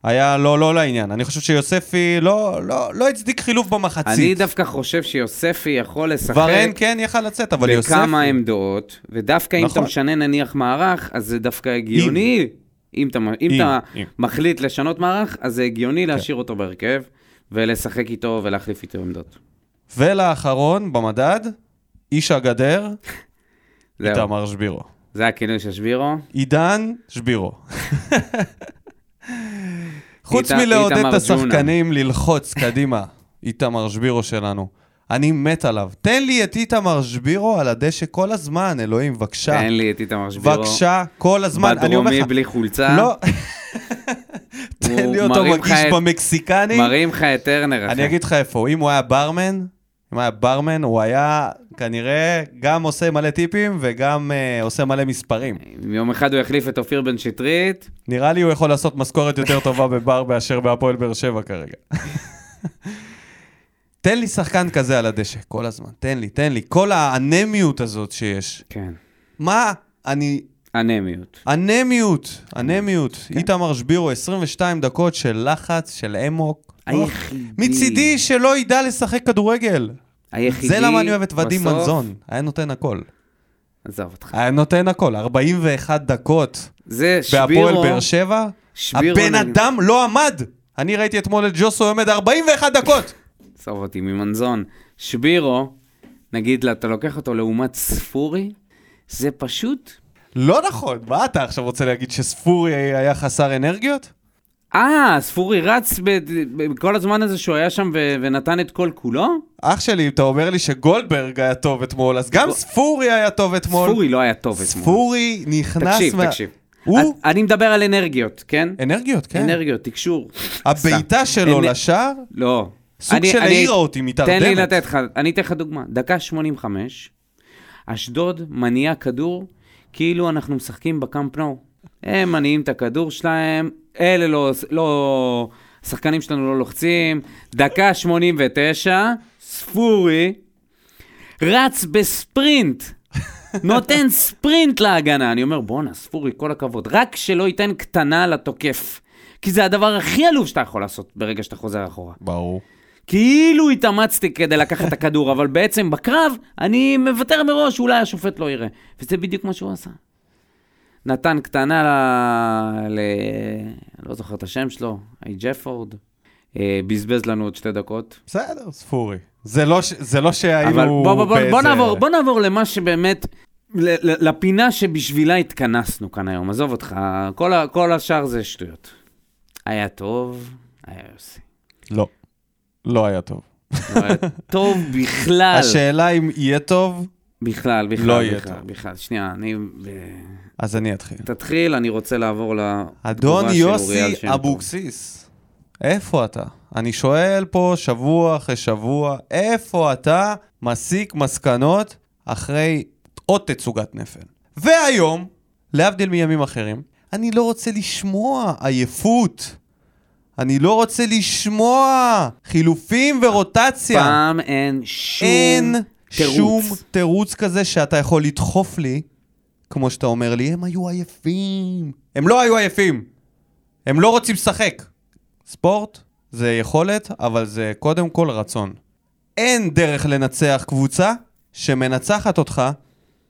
היה לא, לא לעניין. אני חושב שיוספי לא, לא, לא הצדיק חילוף במחצית. אני דווקא חושב שיוספי יכול לשחק ורן כן יכל לצאת, אבל יוספי... בכמה עמדות, ודווקא אם אתה נכון. משנה נניח מערך, אז זה דווקא הגיוני. אם אתה, אם אם, אתה אם. מחליט לשנות מערך, אז זה הגיוני להשאיר אותו בהרכב, ולשחק איתו ולהחליף איתו עמדות. ולאחרון, במדד, איש הגדר, איתמר שבירו. זה הכינוי של שבירו. עידן שבירו. חוץ מלעודד את. השחקנים ללחוץ קדימה, איתמר שבירו שלנו. אני מת עליו. תן לי את איתמר שבירו על הדשא כל הזמן, אלוהים, בבקשה. תן לי את איתמר שבירו. בבקשה, כל הזמן. בדרומי בלי חולצה. לא. תן לי אותו את- במקסיקני. מראים לך את טרנר. אני אגיד לך איפה, אם הוא היה ברמן, אם היה ברמן, הוא היה כנראה גם עושה מלא טיפים וגם uh, עושה מלא מספרים. יום אחד הוא יחליף את אופיר בן שטרית, נראה לי הוא יכול לעשות משכורת יותר טובה בבר מאשר בהפועל באר שבע כרגע. תן לי שחקן כזה על הדשא, כל הזמן. תן לי, תן לי. כל האנמיות הזאת שיש. כן, מה? אני... אנמיות. אנמיות, אנמיות. איתמר שבירו, 22 דקות של לחץ, של אמוק. היחידי. מצידי שלא ידע לשחק כדורגל. היחידי. זה למה אני אוהב את ודים בסוף- מנזון. היה נותן הכל. עזוב אותך. היה נותן הכל. 41 דקות זה בהפועל שבירו. באר שבע. שבירו הבן אדם לא עמד. אני ראיתי אתמול את ג'וסו עומד 41 דקות. עזוב אותי ממנזון. שבירו, נגיד, אתה לוקח אותו לעומת ספורי, זה פשוט... לא נכון. מה אתה עכשיו רוצה להגיד שספורי היה חסר אנרגיות? אה, ספורי רץ ב- ב- כל הזמן הזה שהוא היה שם ו- ונתן את כל כולו? אח שלי, אם אתה אומר לי שגולדברג היה טוב אתמול, אז גם ספורי היה טוב אתמול. ספורי לא היה טוב אתמול. ספורי נכנס... תקשיב, מה- תקשיב. הוא... אני מדבר על אנרגיות, כן? אנרגיות, כן. אנרגיות, תקשור. הבעיטה. שלו אנ- לשער, לא. סוג אני- של אני- העירה אותי, מתרדמת. תן לי לתת לך, אני אתן לך דוגמה. דקה 85, אשדוד מניעה כדור כאילו אנחנו משחקים בקאמפ נו. הם מניעים את הכדור שלהם, אלה לא, לא, השחקנים שלנו לא לוחצים. דקה 89, ספורי רץ בספרינט. נותן ספרינט להגנה. אני אומר, בואנה, ספורי, כל הכבוד. רק שלא ייתן קטנה לתוקף. כי זה הדבר הכי עלוב שאתה יכול לעשות ברגע שאתה חוזר אחורה. ברור. כאילו התאמצתי כדי לקחת את הכדור, אבל בעצם בקרב אני מוותר מראש, אולי השופט לא יראה. וזה בדיוק מה שהוא עשה. נתן קטנה ל... ל... לא זוכר את השם שלו, היי ג'פורד. אה, בזבז לנו עוד שתי דקות. בסדר, ספורי. זה לא, ש- זה לא שהיינו אבל בוא, בוא, בוא, באיזה... בוא, נעבור, בוא נעבור למה שבאמת, לפינה שבשבילה התכנסנו כאן היום. עזוב אותך, כל, ה- כל השאר זה שטויות. היה טוב, היה יוסי. לא. לא היה טוב. לא היה טוב בכלל. השאלה אם יהיה טוב, בכלל, בכלל, לא יהיה בכלל, טוב. בכלל. שנייה, אני... אז אני אתחיל. תתחיל, אני רוצה לעבור לתגובה אדון של יוסי אוריאל שם טוב. אבוקסיס, איפה אתה? אני שואל פה שבוע אחרי שבוע, איפה אתה מסיק מסקנות אחרי עוד תצוגת נפל? והיום, להבדיל מימים אחרים, אני לא רוצה לשמוע עייפות. אני לא רוצה לשמוע חילופים ורוטציה. פעם אין שום אין תירוץ. שום תירוץ כזה שאתה יכול לדחוף לי, כמו שאתה אומר לי, הם היו עייפים. הם לא היו עייפים. הם לא רוצים לשחק. ספורט זה יכולת, אבל זה קודם כל רצון. אין דרך לנצח קבוצה שמנצחת אותך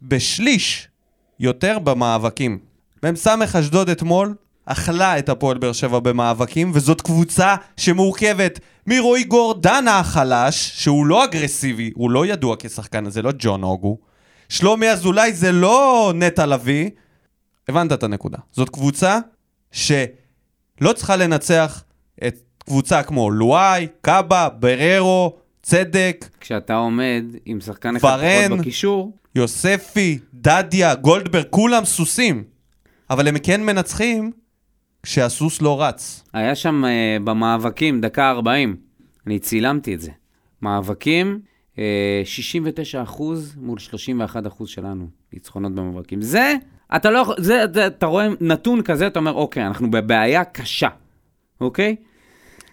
בשליש יותר במאבקים. מ"ס אשדוד אתמול אכלה את הפועל באר שבע במאבקים, וזאת קבוצה שמורכבת מרועי גורדנה החלש, שהוא לא אגרסיבי, הוא לא ידוע כשחקן, זה לא ג'ון אוגו. שלומי אזולאי זה לא נטע לביא. הבנת את הנקודה. זאת קבוצה שלא צריכה לנצח את קבוצה כמו לואי, קאבה, בררו, צדק, כשאתה עומד עם שחקן אחד. פחות בקישור, יוספי, דדיה, גולדברג, כולם סוסים. אבל הם כן מנצחים כשהסוס לא רץ. היה שם אה, במאבקים, דקה 40, אני צילמתי את זה. מאבקים, אה, 69% מול 31% שלנו, ניצחונות במאבקים. זה, אתה לא יכול, זה, זה, אתה רואה נתון כזה, אתה אומר, אוקיי, אנחנו בבעיה קשה, אוקיי?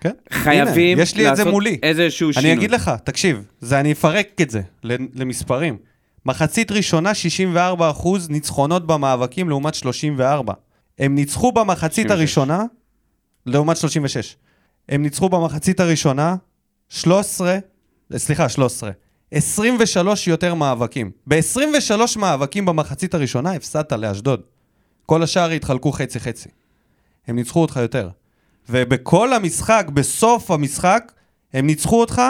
כן? חייבים הנה, יש לי את זה לעשות מולי. איזשהו שינוי. אני אגיד לך, תקשיב, זה אני אפרק את זה למספרים. מחצית ראשונה 64% ניצחונות במאבקים לעומת 34. הם ניצחו במחצית 36. הראשונה לעומת 36. הם ניצחו במחצית הראשונה 13, סליחה, 13. 23 יותר מאבקים. ב-23 מאבקים במחצית הראשונה הפסדת לאשדוד. כל השאר התחלקו חצי-חצי. הם ניצחו אותך יותר. ובכל המשחק, בסוף המשחק, הם ניצחו אותך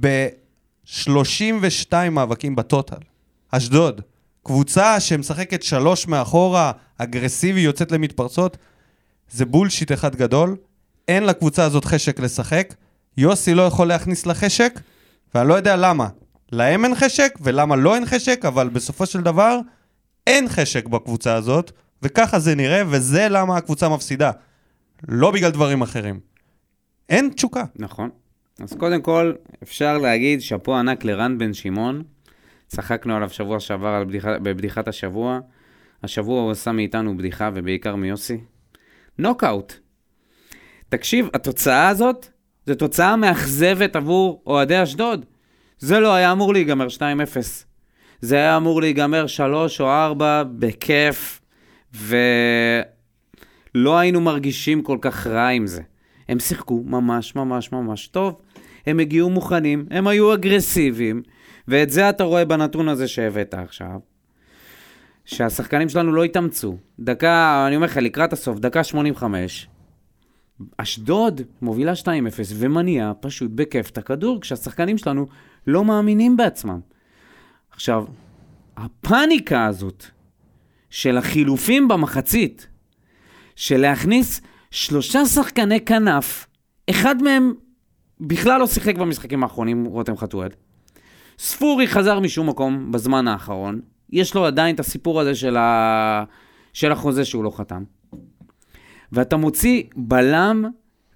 ב-32 מאבקים בטוטל. אשדוד, קבוצה שמשחקת שלוש מאחורה, אגרסיבי, יוצאת למתפרצות, זה בולשיט אחד גדול. אין לקבוצה הזאת חשק לשחק. יוסי לא יכול להכניס לה חשק, ואני לא יודע למה. להם אין חשק, ולמה לא אין חשק, אבל בסופו של דבר, אין חשק בקבוצה הזאת, וככה זה נראה, וזה למה הקבוצה מפסידה. לא בגלל דברים אחרים. אין תשוקה. נכון. אז קודם כל, אפשר להגיד שאפו ענק לרן בן שמעון. צחקנו עליו שבוע שעבר על בדיחה, בבדיחת השבוע. השבוע הוא עשה מאיתנו בדיחה, ובעיקר מיוסי. נוקאוט. תקשיב, התוצאה הזאת, זו תוצאה מאכזבת עבור אוהדי אשדוד. זה לא היה אמור להיגמר 2-0. זה היה אמור להיגמר 3 או 4 בכיף, ולא היינו מרגישים כל כך רע עם זה. הם שיחקו ממש ממש ממש טוב. הם הגיעו מוכנים, הם היו אגרסיביים, ואת זה אתה רואה בנתון הזה שהבאת עכשיו. שהשחקנים שלנו לא התאמצו. דקה, אני אומר לך, לקראת הסוף, דקה 85, אשדוד מובילה 2-0 ומניעה פשוט בכיף את הכדור, כשהשחקנים שלנו לא מאמינים בעצמם. עכשיו, הפאניקה הזאת של החילופים במחצית, של להכניס שלושה שחקני כנף, אחד מהם בכלל לא שיחק במשחקים האחרונים, רותם חתואל. ספורי חזר משום מקום בזמן האחרון, יש לו עדיין את הסיפור הזה של, ה... של החוזה שהוא לא חתם. ואתה מוציא בלם,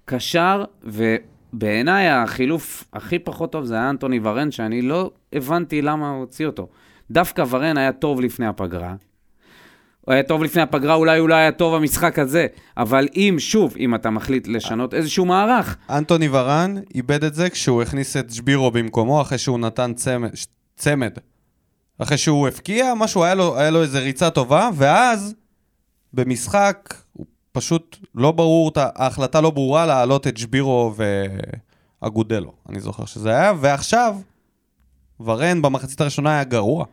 קשר, ובעיניי החילוף הכי פחות טוב זה היה אנטוני ורן, שאני לא הבנתי למה הוא הוציא אותו. דווקא ורן היה טוב לפני הפגרה. הוא היה טוב לפני הפגרה, אולי הוא לא היה טוב במשחק הזה, אבל אם, שוב, אם אתה מחליט לשנות איזשהו מערך, אנטוני ורן איבד את זה כשהוא הכניס את שבירו במקומו, אחרי שהוא נתן צמד. צמד. אחרי שהוא הפקיע, משהו, היה לו, היה לו איזה ריצה טובה, ואז במשחק, הוא פשוט לא ברור, ההחלטה לא ברורה להעלות את שבירו ואגודלו, אני זוכר שזה היה, ועכשיו, ורן במחצית הראשונה היה גרוע.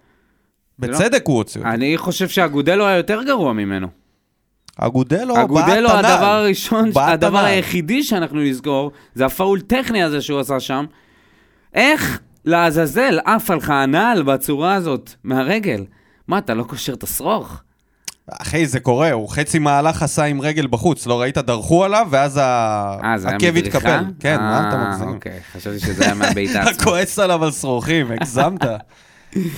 בצדק הוא הוציא אותו. אני חושב שאגודלו היה יותר גרוע ממנו. אגודלו, אגודלו. הדבר הראשון, הדבר. היחידי שאנחנו נזכור, זה הפאול טכני הזה שהוא עשה שם. איך לעזאזל עף עליך הנעל בצורה הזאת, מהרגל? מה, אתה לא קושר את השרוך? אחי, זה קורה, הוא חצי מהלך עשה עם רגל בחוץ, לא ראית? דרכו עליו, ואז אה, העקב מדריכה? התקפל. כן, מה אתה אה, מגזים? אוקיי, חשבתי שזה היה מהבעיטה אתה עצמה. כועס עליו על שרוכים, הגזמת.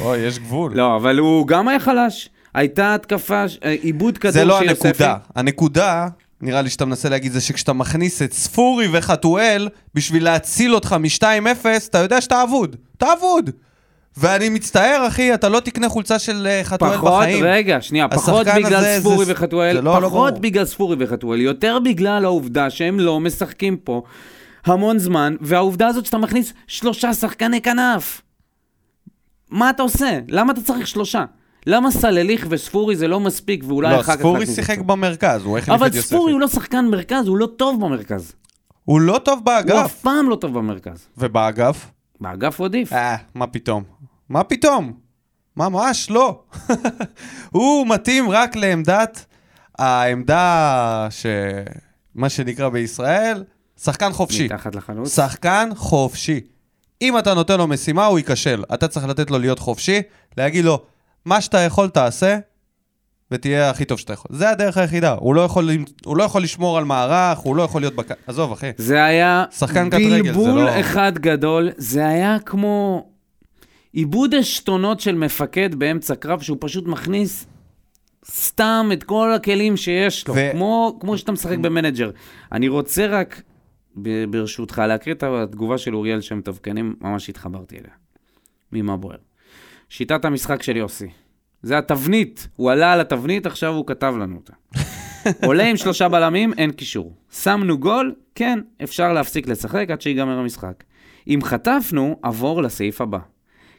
אוי, יש גבול. לא, אבל הוא גם היה חלש. הייתה התקפה, אה, עיבוד כדור זה לא של יוספי. הנקודה. הנקודה, נראה לי שאתה מנסה להגיד, זה שכשאתה מכניס את ספורי וחתואל בשביל להציל אותך מ-2-0, אתה יודע שאתה אבוד. אתה אבוד. ואני מצטער, אחי, אתה לא תקנה חולצה של אה, חתואל פחות, בחיים. רגע, שנייה, פחות בגלל הזה, ספורי זה- וחתואל, זה לא- לא פחות ברור. בגלל ספורי וחתואל, יותר בגלל העובדה שהם לא משחקים פה המון זמן, והעובדה הזאת שאתה מכניס שלושה שחקני כנף. מה אתה עושה? למה אתה צריך שלושה? למה סלליך וספורי זה לא מספיק, ואולי לא, אחר כך... ספורי להכניס שיחק? במרכז, הוא החליף אבל את יוספי. ספורי הוא לא שחקן מרכז, הוא לא טוב במרכז. הוא לא טוב הוא באגף. אף פעם לא טוב במרכז. ובאגף? באגף הוא עדיף. אה, מה פתאום? מה פתאום? ממש לא. הוא מתאים רק לעמדת, העמדה ש... מה שנקרא בישראל, שחקן חופשי. מתחת לחלוץ. שחקן חופשי. אם אתה נותן לו משימה, הוא ייכשל. אתה צריך לתת לו להיות חופשי, להגיד לו, מה שאתה יכול תעשה, ותהיה הכי טוב שאתה יכול. זה הדרך היחידה. הוא לא יכול, הוא לא יכול לשמור על מערך, הוא לא יכול להיות בק... עזוב, אחי. זה היה שחקן קט רגל, זה בלבול לא- אחד גדול, זה היה כמו עיבוד עשתונות של מפקד באמצע קרב, שהוא פשוט מכניס סתם את כל הכלים שיש לו, ו- כמו, כמו שאתה משחק במנג'ר. אני רוצה רק, ברשותך, להקריא את התגובה של אוריאל שם טוב, כי אני ממש התחברתי אליה. ממה בוער. שיטת המשחק של יוסי. זה התבנית, הוא עלה על התבנית, עכשיו הוא כתב לנו אותה. עולה עם שלושה בלמים, אין קישור. שמנו גול, כן, אפשר להפסיק לשחק עד שיגמר המשחק. אם חטפנו, עבור לסעיף הבא.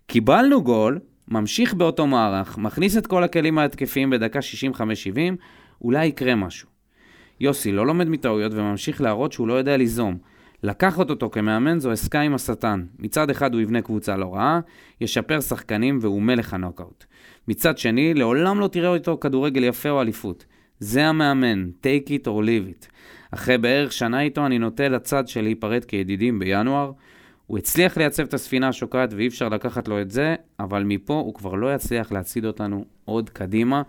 קיבלנו גול, ממשיך באותו מערך, מכניס את כל הכלים ההתקפיים בדקה 65-70, אולי יקרה משהו. יוסי לא לומד מטעויות וממשיך להראות שהוא לא יודע ליזום. לקחת אותו כמאמן זו עסקה עם השטן. מצד אחד הוא יבנה קבוצה לא רעה, ישפר שחקנים והוא מלך הנוקאוט. מצד שני, לעולם לא תראה איתו כדורגל יפה או אליפות. זה המאמן, take it or leave it. אחרי בערך שנה איתו, אני נוטה לצד של להיפרד כידידים בינואר. הוא הצליח לייצב את הספינה השוקעת ואי אפשר לקחת לו את זה, אבל מפה הוא כבר לא יצליח להצעיד אותנו עוד קדימה.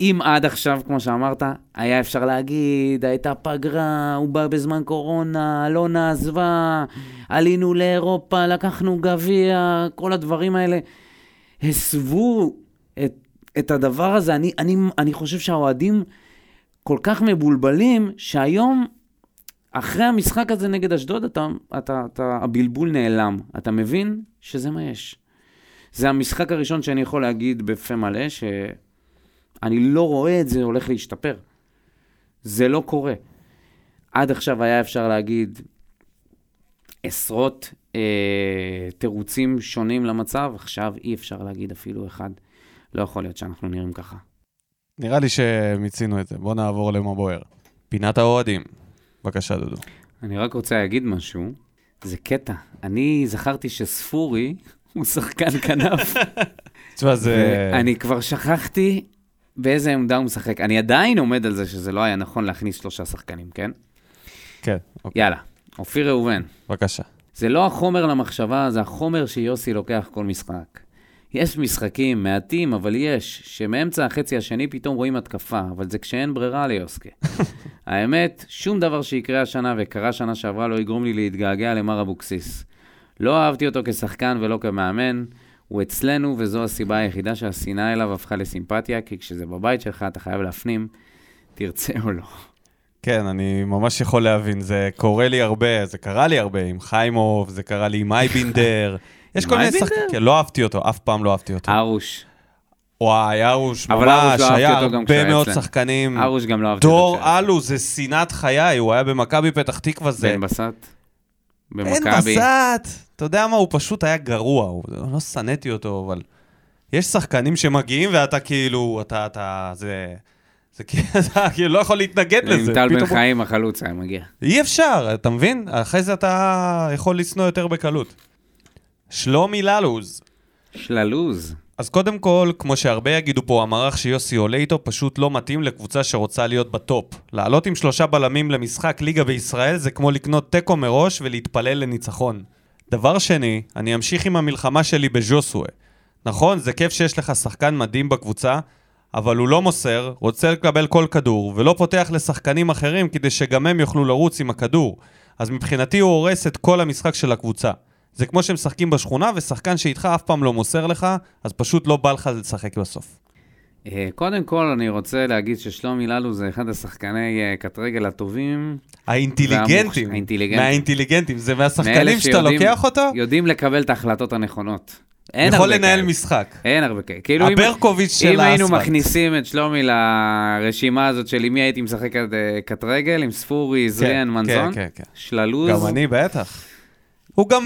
ואם עד עכשיו, כמו שאמרת, היה אפשר להגיד, הייתה פגרה, הוא בא בזמן קורונה, אלונה עזבה, עלינו לאירופה, לקחנו גביע, כל הדברים האלה, הסבו את, את הדבר הזה. אני, אני, אני חושב שהאוהדים כל כך מבולבלים, שהיום אחרי המשחק הזה נגד אשדוד, אתה, אתה, אתה, הבלבול נעלם. אתה מבין שזה מה יש. זה המשחק הראשון שאני יכול להגיד בפה מלא, שאני לא רואה את זה הולך להשתפר. זה לא קורה. עד עכשיו היה אפשר להגיד עשרות אה, תירוצים שונים למצב, עכשיו אי אפשר להגיד אפילו אחד. לא יכול להיות שאנחנו נראים ככה. נראה לי שמיצינו את זה. בוא נעבור למה בוער. פינת האוהדים. בבקשה, דודו. אני רק רוצה להגיד משהו. זה קטע. אני זכרתי שספורי הוא שחקן כנף. תשמע, זה... אני כבר שכחתי באיזה עמדה הוא משחק. אני עדיין עומד על זה שזה לא היה נכון להכניס שלושה שחקנים, כן? כן, אוקיי. יאללה, אופיר ראובן. בבקשה. זה לא החומר למחשבה, זה החומר שיוסי לוקח כל משחק. יש משחקים, מעטים, אבל יש, שמאמצע החצי השני פתאום רואים התקפה, אבל זה כשאין ברירה ליוסקה. האמת, שום דבר שיקרה השנה וקרה שנה שעברה לא יגרום לי להתגעגע למר אבוקסיס. לא אהבתי אותו כשחקן ולא כמאמן, הוא אצלנו וזו הסיבה היחידה שהשנאה אליו הפכה לסימפתיה, כי כשזה בבית שלך אתה חייב להפנים, תרצה או לא. כן, אני ממש יכול להבין, זה קורה לי הרבה, זה קרה לי הרבה עם חיימוב, זה קרה לי עם אייבינדר. יש כל מיני? שחקנים, כן, לא אהבתי אותו, אף פעם לא אהבתי אותו. ארוש. וואי, ארוש, אבל ארוש ממש, לא היה הרבה מאוד. שחקנים. ארוש גם לא אהבתי אותו. דור. אלו, זה שנאת חיי, הוא היה במכבי פתח תקווה, זה... בן בסט. אין במכבי. בסט. אתה יודע מה, הוא פשוט היה גרוע, הוא- לא שנאתי אותו, אבל... יש שחקנים שמגיעים ואתה כאילו, אתה, אתה, זה... זה כאילו, לא יכול להתנגד לזה. עם טל בן חיים החלוץ היה מגיע. אי אפשר, אתה מבין? אחרי זה אתה יכול לשנוא יותר בקלות. שלומי ללוז. שללוז. אז קודם כל, כמו שהרבה יגידו פה, המערך שיוסי עולה איתו פשוט לא מתאים לקבוצה שרוצה להיות בטופ. לעלות עם שלושה בלמים למשחק ליגה בישראל זה כמו לקנות תיקו מראש ולהתפלל לניצחון. דבר שני, אני אמשיך עם המלחמה שלי בז'וסווה. נכון, זה כיף שיש לך שחקן מדהים בקבוצה, אבל הוא לא מוסר, רוצה לקבל כל כדור, ולא פותח לשחקנים אחרים כדי שגם הם יוכלו לרוץ עם הכדור. אז מבחינתי הוא הורס את כל המשחק של הקבוצה. זה כמו שמשחקים בשכונה, ושחקן שאיתך אף פעם לא מוסר לך, אז פשוט לא בא לך לשחק בסוף. אה, קודם כל, אני רוצה להגיד ששלומי ללו זה אחד השחקני אה, קטרגל הטובים. האינטליגנטים, האינטליגנטים. מהאינטליגנטים, זה מהשחקנים שאתה לוקח אותו, יודעים לקבל את ההחלטות הנכונות. אין יכול הרבה לנהל כאלה. משחק. אין הרבה כאלה. כאילו, הברקוביץ' של אם היינו האספלט. מכניסים את שלומי לרשימה הזאת של עם מי הייתי משחק אה, קטרגל, עם ספורי, זריאן, מנזון, כן, כן. שללוז, גם אני, בטח. הוא גם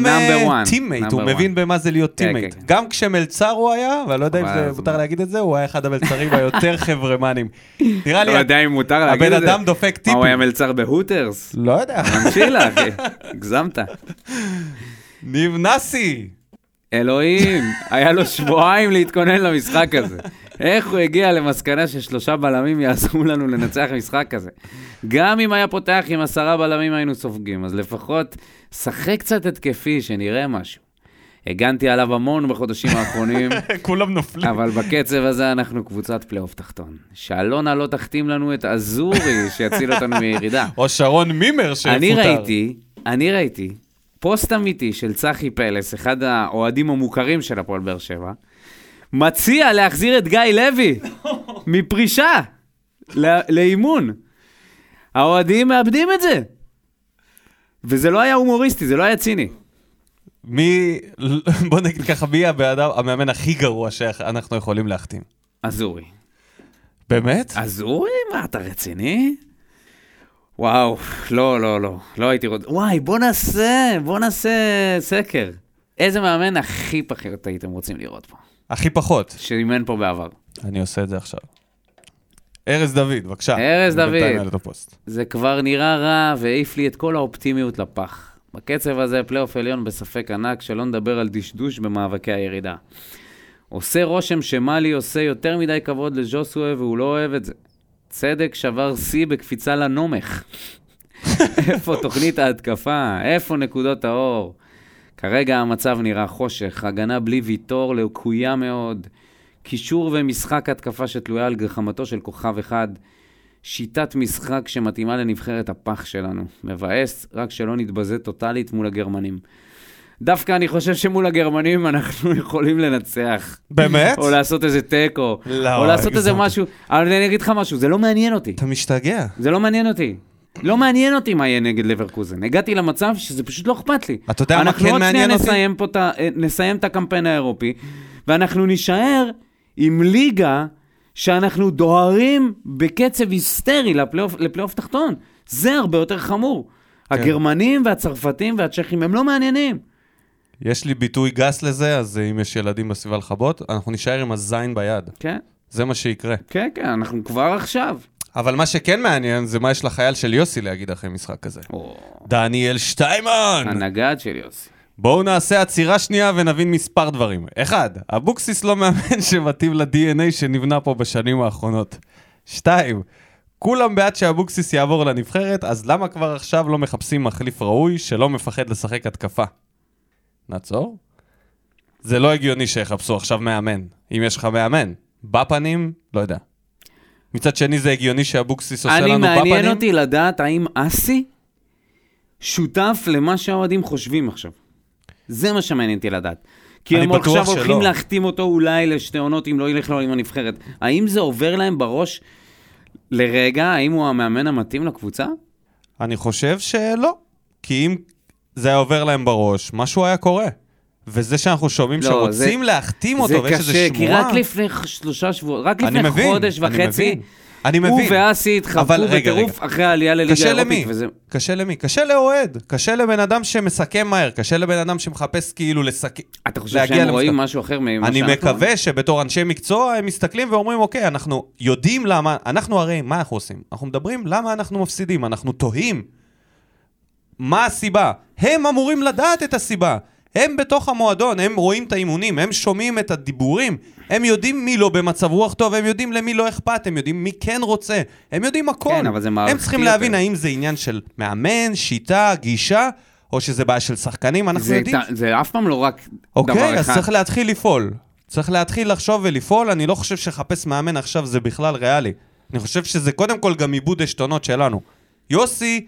teammate, הוא number מבין. במה זה להיות כן, teammate. כן, כן. גם כשמלצר הוא היה, ואני לא יודע אם זה מותר? להגיד את זה, הוא היה אחד המלצרים היותר חברמנים. נראה לי, לא יודע אם מותר להגיד הבן את זה. אדם דופק מה, הוא היה טיפים. מלצר ב Hooters? לא יודע. ממשילה, אחי. הגזמת. ניב נאסי. אלוהים, היה לו שבועיים להתכונן למשחק הזה. איך הוא הגיע למסקנה ששלושה בלמים יעזרו לנו לנצח משחק כזה? גם אם היה פותח עם עשרה בלמים היינו סופגים, אז לפחות שחק קצת התקפי, שנראה משהו. הגנתי עליו המון בחודשים האחרונים, כולם נופלים. אבל בקצב הזה אנחנו קבוצת פלייאוף תחתון. שאלונה לא תחתים לנו את אזורי שיציל אותנו מירידה. או שרון מימר שיפוטר. אני ראיתי, אני ראיתי פוסט אמיתי של צחי פלס, אחד האוהדים המוכרים של הפועל באר שבע, מציע להחזיר את גיא לוי מפרישה לאימון. האוהדים מאבדים את זה. וזה לא היה הומוריסטי, זה לא היה ציני. מי, בוא נגיד ככה, מי הבן אדם- המאמן הכי גרוע שאנחנו יכולים להחתים? אזורי. באמת? אזורי? מה, אתה רציני? וואו, לא, לא, לא, לא הייתי רוצה... וואי, בוא נעשה, בוא נעשה סקר. איזה מאמן הכי פחות הייתם רוצים לראות פה? הכי פחות. שאימן פה בעבר. אני עושה את זה עכשיו. ארז דוד, בבקשה. ארז דוד. זה כבר נראה רע והעיף לי את כל האופטימיות לפח. בקצב הזה פלייאוף עליון בספק ענק, שלא נדבר על דשדוש במאבקי הירידה. עושה רושם שמאלי עושה יותר מדי כבוד לז'וסווה והוא לא אוהב את זה. צדק שבר שיא בקפיצה לנמוך. איפה תוכנית ההתקפה? איפה נקודות האור? כרגע המצב נראה חושך, הגנה בלי ויטור לקויה מאוד, קישור ומשחק התקפה שתלויה על גחמתו של כוכב אחד, שיטת משחק שמתאימה לנבחרת הפח שלנו. מבאס, רק שלא נתבזה טוטאלית מול הגרמנים. דווקא אני חושב שמול הגרמנים אנחנו יכולים לנצח. באמת? או לעשות איזה תיקו. לא, או לעשות איזה. משהו. אבל אני אגיד לך משהו, זה לא מעניין אותי. אתה משתגע. זה לא מעניין אותי. לא מעניין אותי מה יהיה נגד לברקוזן. הגעתי למצב שזה פשוט לא אכפת לי. אתה יודע מה אנחנו כן עוד שנייה מעניין אותי? נסיים פה את ה- אה, נסיים את הקמפיין האירופי, ואנחנו נישאר עם ליגה שאנחנו דוהרים בקצב היסטרי לפלייאוף לפלייאוף תחתון. זה הרבה יותר חמור. כן. הגרמנים והצרפתים והצ'כים הם לא מעניינים. יש לי ביטוי גס לזה, אז אם יש ילדים בסביבה לכבות, אנחנו נישאר עם הזין ביד. כן, זה מה שיקרה. כן, כן, אנחנו כבר עכשיו. אבל מה שכן מעניין, זה מה יש לחייל של יוסי להגיד אחרי משחק כזה. דניאל שטיימן! הנגד של יוסי. בואו נעשה עצירה שנייה ונבין מספר דברים. אחד, אבוקסיס לא מאמן שמתאים ל-DNA שנבנה פה בשנים האחרונות. שתיים, כולם בעד שאבוקסיס יעבור לנבחרת, אז למה כבר עכשיו לא מחפשים מחליף ראוי שלא מפחד לשחק התקפה? נעצור? זה לא הגיוני שיחפשו עכשיו מאמן. אם יש לך מאמן, בפנים, לא יודע. מצד שני זה הגיוני שאבוקסיס עושה אני לנו בפנים. מעניין אותי לדעת האם אסי שותף למה שהאוהדים חושבים עכשיו. זה מה שמעניין אותי לדעת. כי אני הם עכשיו הולכים שלא. להחתים אותו אולי לשתי עונות אם לא ילך לו עם הנבחרת. האם זה עובר להם בראש לרגע, האם הוא המאמן המתאים לקבוצה? אני חושב שלא. כי אם זה היה עובר להם בראש, משהו היה קורה. וזה שאנחנו שומעים לא, שרוצים זה- להחתים אותו, זה ויש איזו קשה, שמועה... כי רק לפני שלושה שבועות, רק אני לפני מבין, חודש אני וחצי, מבין. אני הוא מבין. ואסי התחבקו אבל רגע, בטירוף רגע. אחרי העלייה לליגה קשה האירופית. למי? וזה... קשה למי? קשה לאוהד. קשה לבן אדם שמסכם מהר. קשה לבן אדם שמחפש כאילו לסכם... אתה חושב שהם למשחק. רואים משהו אחר ממה אני שאנחנו מקווה שבתור אנשי מקצוע הם מסתכלים ואומרים, אוקיי, אנחנו יודעים למה, אנחנו הרי, מה אנחנו עושים? אנחנו מדברים למה אנחנו מפסידים, אנחנו תוהים. מה הסיבה? הם אמורים לדעת את הסיבה. הם בתוך המועדון, הם רואים את האימונים, הם שומעים את הדיבורים, הם יודעים מי לא במצב רוח טוב, הם יודעים למי לא אכפת, הם יודעים מי כן רוצה, הם יודעים הכל. כן, אבל זה מערכתי הם צריכים להבין. האם זה עניין של מאמן, שיטה, גישה, או שזה בעיה של שחקנים, אנחנו זה, יודעים. ת- זה אף פעם לא רק דבר אוקיי, אז אחד. צריך להתחיל לפעול. צריך להתחיל לחשוב ולפעול, אני לא חושב שחפש מאמן עכשיו זה בכלל ריאלי. אני חושב שזה קודם כל גם עיבוד עשתונות שלנו. יוסי,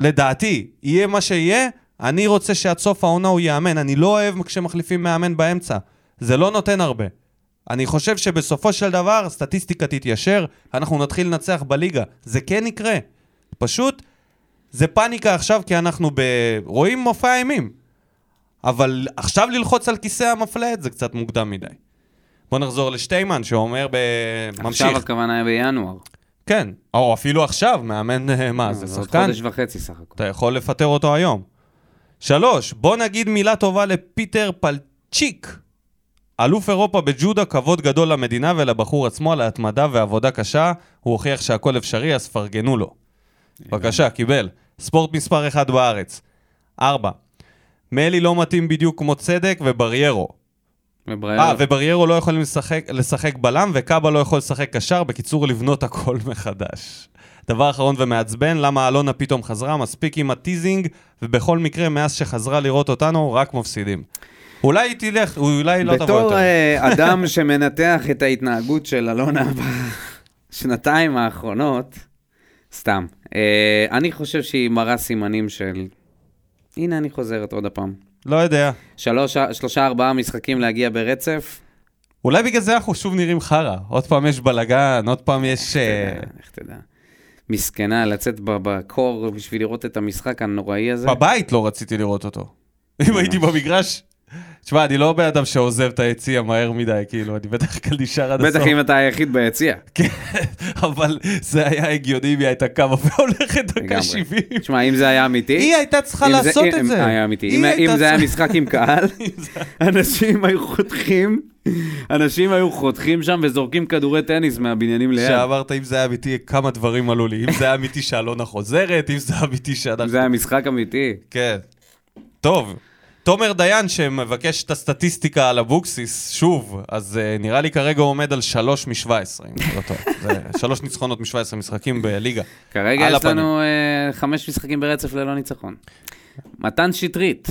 לדעתי, יהיה מה שיהיה, אני רוצה שעד סוף העונה הוא יאמן. אני לא אוהב כשמחליפים מאמן באמצע. זה לא נותן הרבה. אני חושב שבסופו של דבר, סטטיסטיקה תתיישר, אנחנו נתחיל לנצח בליגה. זה כן יקרה. פשוט, זה פאניקה עכשיו כי אנחנו ב... רואים מופע אימים. אבל עכשיו ללחוץ על כיסא המפלט זה קצת מוקדם מדי. בוא נחזור לשטיימן שאומר ב... ממשיך. עכשיו הכוונה בינואר. כן, או אפילו עכשיו, מאמן, אה, מה, זה עוד שחקן? חודש וחצי סך הכל. אתה יכול לפטר אותו היום. שלוש, בוא נגיד מילה טובה לפיטר פלצ'יק. אלוף אירופה בג'ודה, כבוד גדול למדינה ולבחור עצמו על ההתמדה ועבודה קשה. הוא הוכיח שהכל אפשרי, אז פרגנו לו. בבקשה, קיבל. ספורט מספר אחד בארץ. ארבע, מלי לא מתאים בדיוק כמו צדק ובריירו. אה, ובריירו לא יכולים לשחק, לשחק בלם, וקאבה לא יכול לשחק קשר, בקיצור, לבנות הכל מחדש. דבר אחרון ומעצבן, למה אלונה פתאום חזרה, מספיק עם הטיזינג, ובכל מקרה, מאז שחזרה לראות אותנו, רק מפסידים. אולי היא תלך, אולי לא תבוא בתור יותר. אה, אדם שמנתח את ההתנהגות של אלונה בשנתיים האחרונות, סתם. אה, אני חושב שהיא מראה סימנים של... הנה, אני חוזרת עוד הפעם. לא יודע. שלוש, שלושה, ארבעה משחקים להגיע ברצף. אולי בגלל זה אנחנו שוב נראים חרא. עוד פעם יש בלאגן, עוד פעם יש... אה, אה, איך תדע. מסכנה, לצאת בקור בשביל לראות את המשחק הנוראי הזה. בבית לא רציתי לראות אותו. אם הייתי במגרש... תשמע, אני לא בן אדם שעוזב את היציע מהר מדי, כאילו, אני בדרך כלל נשאר עד הסוף. בטח אם אתה היחיד ביציע. כן, אבל זה היה הגיוני אם היא הייתה קמה והולכת דקה לגמרי. 70. תשמע, אם זה היה אמיתי... היא הייתה צריכה אם לעשות אם- את זה. היה אמיתי. אם- אם זה היה משחק עם קהל, אנשים היו חותכים, אנשים היו חותכים שם וזורקים כדורי טניס מהבניינים ליד. שאמרת אם זה היה אמיתי, כמה דברים עלו לי. אם זה היה אמיתי שאלונה חוזרת, אם זה היה אמיתי שאנחנו... זה היה משחק אמיתי. כן. טוב, תומר דיין שמבקש את הסטטיסטיקה על אבוקסיס, שוב, אז uh, נראה לי כרגע הוא עומד על שלוש מ-17, אם אני לא טועה. זה שלוש ניצחונות מ-17 משחקים בליגה. כרגע יש הפנים. לנו אה, חמש משחקים ברצף ללא ניצחון. מתן שטרית,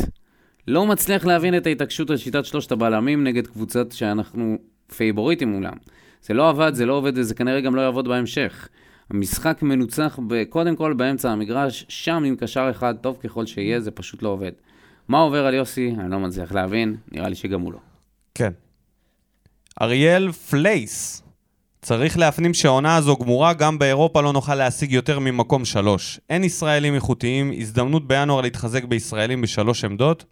לא מצליח להבין את ההתעקשות על שיטת שלושת הבלמים נגד קבוצות שאנחנו פייבוריטים מולם. זה לא עבד, זה לא עובד וזה כנראה גם לא יעבוד בהמשך. המשחק מנוצח ב- קודם כל באמצע המגרש, שם עם קשר אחד, טוב ככל שיהיה, זה פשוט לא עובד. מה עובר על יוסי? אני לא מצליח להבין, נראה לי שגם הוא לא. כן. אריאל פלייס, צריך להפנים שהעונה הזו גמורה, גם באירופה לא נוכל להשיג יותר ממקום שלוש. אין ישראלים איכותיים, הזדמנות בינואר להתחזק בישראלים בשלוש עמדות.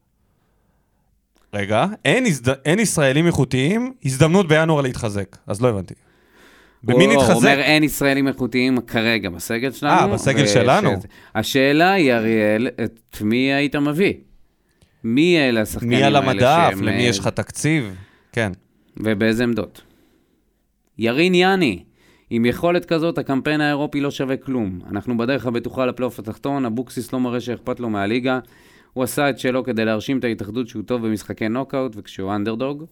רגע, אין, הזד... אין ישראלים איכותיים, הזדמנות בינואר להתחזק. אז לא הבנתי. במי הוא- הוא נתחזק? אומר אין ישראלים איכותיים כרגע בסגל שלנו. אה, בסגל וש- שלנו. השאלה היא, אריאל, את מי היית מביא? מי אלה השחקנים מי האלה על המדף? שהם, למי אה, יש לך תקציב? כן. ובאיזה עמדות? ירין יאני, עם יכולת כזאת, הקמפיין האירופי לא שווה כלום. אנחנו בדרך הבטוחה לפלייאוף התחתון, אבוקסיס לא מראה שאכפת לו מהליגה. הוא עשה את שלו כדי להרשים את ההתאחדות שהוא טוב במשחקי נוקאוט וכשהוא אנדרדוג.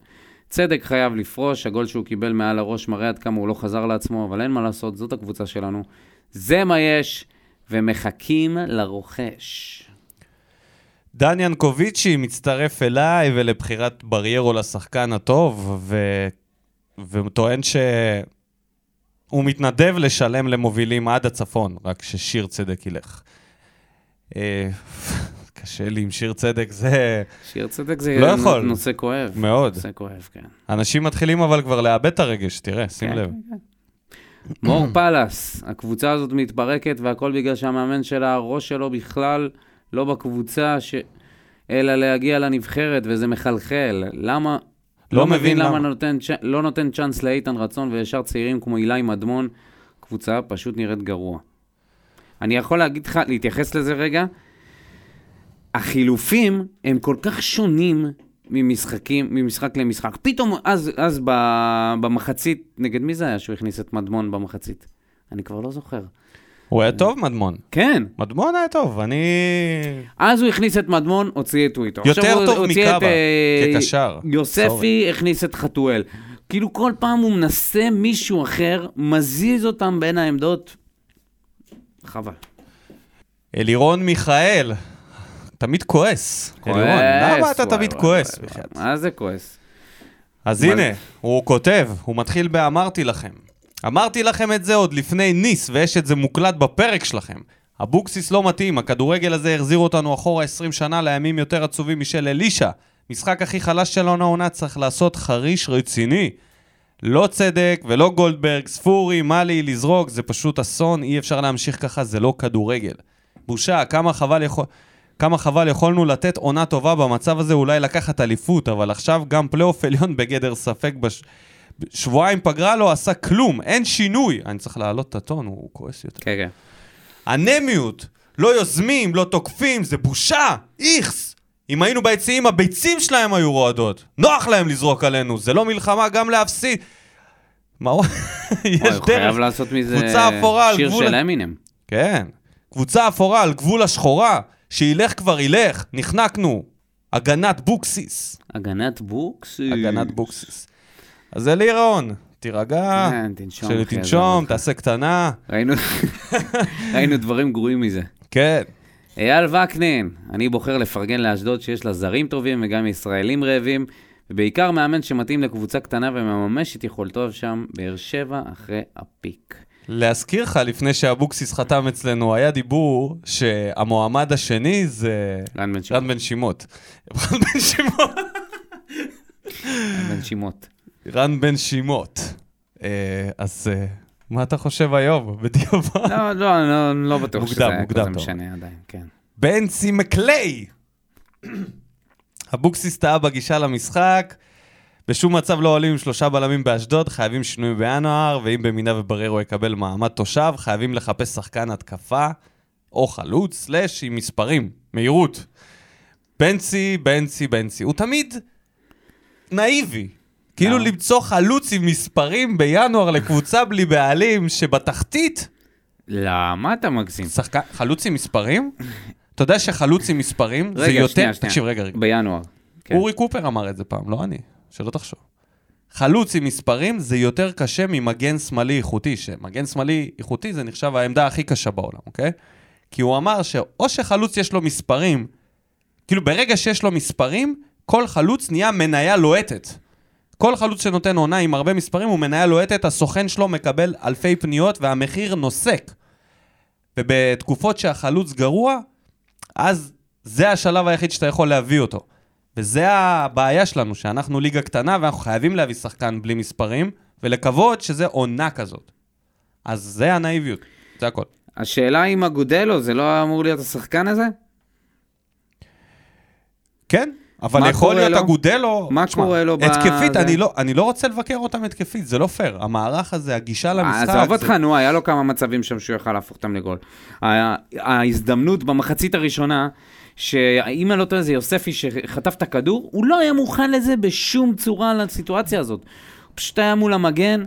צדק חייב לפרוש, הגול שהוא קיבל מעל הראש מראה עד כמה הוא לא חזר לעצמו, אבל אין מה לעשות, זאת הקבוצה שלנו. זה מה יש, ומחכים לרוכש. דן ינקוביצ'י מצטרף אליי ולבחירת בריירו לשחקן הטוב, ו... וטוען שהוא מתנדב לשלם למובילים עד הצפון, רק ששיר צדק ילך. אה, קשה לי עם שיר צדק, זה שיר צדק זה לא יכול. נושא כואב. מאוד. נושא כואב, כן. אנשים מתחילים אבל כבר לאבד את הרגש, תראה, שים כן, לב. מור פלאס, הקבוצה הזאת מתפרקת והכל בגלל שהמאמן שלה, הראש שלו בכלל לא בקבוצה, ש... אלא להגיע לנבחרת וזה מחלחל. למה? לא לא מבין למה למה. נותן, לא נותן צ'אנס לאיתן רצון וישר צעירים כמו אילי מדמון, קבוצה פשוט נראית גרוע. אני יכול להגיד לך, להתייחס לזה רגע, החילופים הם כל כך שונים ממשחקים, ממשחק למשחק. פתאום, אז, אז ב, במחצית, נגד מי זה היה שהוא הכניס את מדמון במחצית? אני כבר לא זוכר. הוא היה טוב, מדמון. כן, מדמון היה טוב, אני... אז הוא הכניס את מדמון, הוציא את טוויטר. יותר טוב מקאבה, אה, כקשר. יוספי הכניס את חתואל. כאילו כל פעם הוא מנסה מישהו אחר, מזיז אותם בין העמדות. חבל. אלירון מיכאל, תמיד כועס. אלירון, למה אתה תמיד כועס? מה זה כועס? אז הנה? הוא כותב, הוא מתחיל ב"אמרתי לכם". אמרתי לכם את זה עוד לפני ניס, ויש את זה מוקלט בפרק שלכם. אבוקסיס לא מתאים, הכדורגל הזה החזיר אותנו אחורה 20 שנה לימים יותר עצובים משל אלישע. משחק הכי חלש של העונה עונה צריך לעשות חריש רציני. לא צדק ולא גולדברג, ספורי, מאלי, לזרוק, זה פשוט אסון, אי אפשר להמשיך ככה, זה לא כדורגל. בושה, כמה חבל יכול... כמה חבל יכולנו לתת עונה טובה במצב הזה, אולי לקחת אליפות, אבל עכשיו גם פלייאוף עליון בגדר ספק בש... שבועיים פגרה לא עשה כלום, אין שינוי. אני צריך להעלות את הטון, הוא כועס יותר. כן, כן. אנמיות, לא יוזמים, לא תוקפים, זה בושה, איכס. אם היינו ביציעים, הביצים שלהם היו רועדות. נוח להם לזרוק עלינו, זה לא מלחמה גם להפסיד. מה הוא... יש וואי, הוא חייב דרך. לעשות מזה שיר גבול של אמינם. כן. קבוצה אפורה על גבול השחורה, שילך כבר ילך, נחנקנו. הגנת בוקסיס. הגנת בוקס. הגנת בוקסיס. אז אלירון, תירגע, כן, תנשום. תעשה קטנה. ראינו דברים גרועים מזה. כן. אייל וקנין, אני בוחר לפרגן לאשדוד שיש לה זרים טובים וגם ישראלים רעבים, ובעיקר מאמן שמתאים לקבוצה קטנה ומממש את יכולתו שם, באר שבע אחרי הפיק. להזכיר לך, לפני שאבוקסיס חתם אצלנו, היה דיבור שהמועמד השני זה רן בן שמות. רן בן שימות. רן בן שימות. רן בן שמות. שימות. אה, אז אה, מה אתה חושב היום, בדיעבד? לא, לא, לא, לא בטוח שזה היה כזה. משנה עדיין, כן. בנצי מקליי! אבוקסיס טעה בגישה למשחק, בשום מצב לא עולים עם שלושה בלמים באשדוד, חייבים שינוי בינואר, ואם במידה ובררו יקבל מעמד תושב, חייבים לחפש שחקן התקפה, או חלוץ, סלאש עם מספרים, מהירות. בנצי, בנצי, בנצי. הוא תמיד נאיבי. כאילו? למצוא חלוץ עם מספרים בינואר לקבוצה בלי בעלים, שבתחתית למה אתה מגזים? שחקן, חלוץ עם מספרים? אתה יודע שחלוץ עם מספרים זה רגע, יותר... שנייה, שנייה. תקשיב, רגע, רגע. בינואר. כן. אורי קופר אמר את זה פעם, לא אני, שלא תחשוב. חלוץ עם מספרים זה יותר קשה ממגן שמאלי איכותי, שמגן שמאלי איכותי זה נחשב העמדה הכי קשה בעולם, אוקיי? כי הוא אמר שאו שחלוץ יש לו מספרים, כאילו ברגע שיש לו מספרים, כל חלוץ נהיה מניה לוהטת. כל חלוץ שנותן עונה עם הרבה מספרים הוא מניה לוהטת, הסוכן שלו מקבל אלפי פניות והמחיר נוסק. ובתקופות שהחלוץ גרוע, אז זה השלב היחיד שאתה יכול להביא אותו. וזה הבעיה שלנו, שאנחנו ליגה קטנה ואנחנו חייבים להביא שחקן בלי מספרים, ולקוות שזה עונה כזאת. אז זה הנאיביות, זה הכל. השאלה אם אגודלו, זה לא אמור להיות השחקן הזה? כן, אבל יכול להיות לו? אגודלו... מה תשמע, קורה לו התקפית, זה? אני לא, אני לא רוצה לבקר אותם התקפית, זה לא פייר. המערך הזה, הגישה למשחק... עזוב אותך, נו, היה לו כמה מצבים שם שהוא יכל להפוך אותם לגול. ההזדמנות במחצית הראשונה, שאם אני לא טועה זה יוספי שחטף את הכדור, הוא לא היה מוכן לזה בשום צורה לסיטואציה הזאת. הוא פשוט היה מול המגן,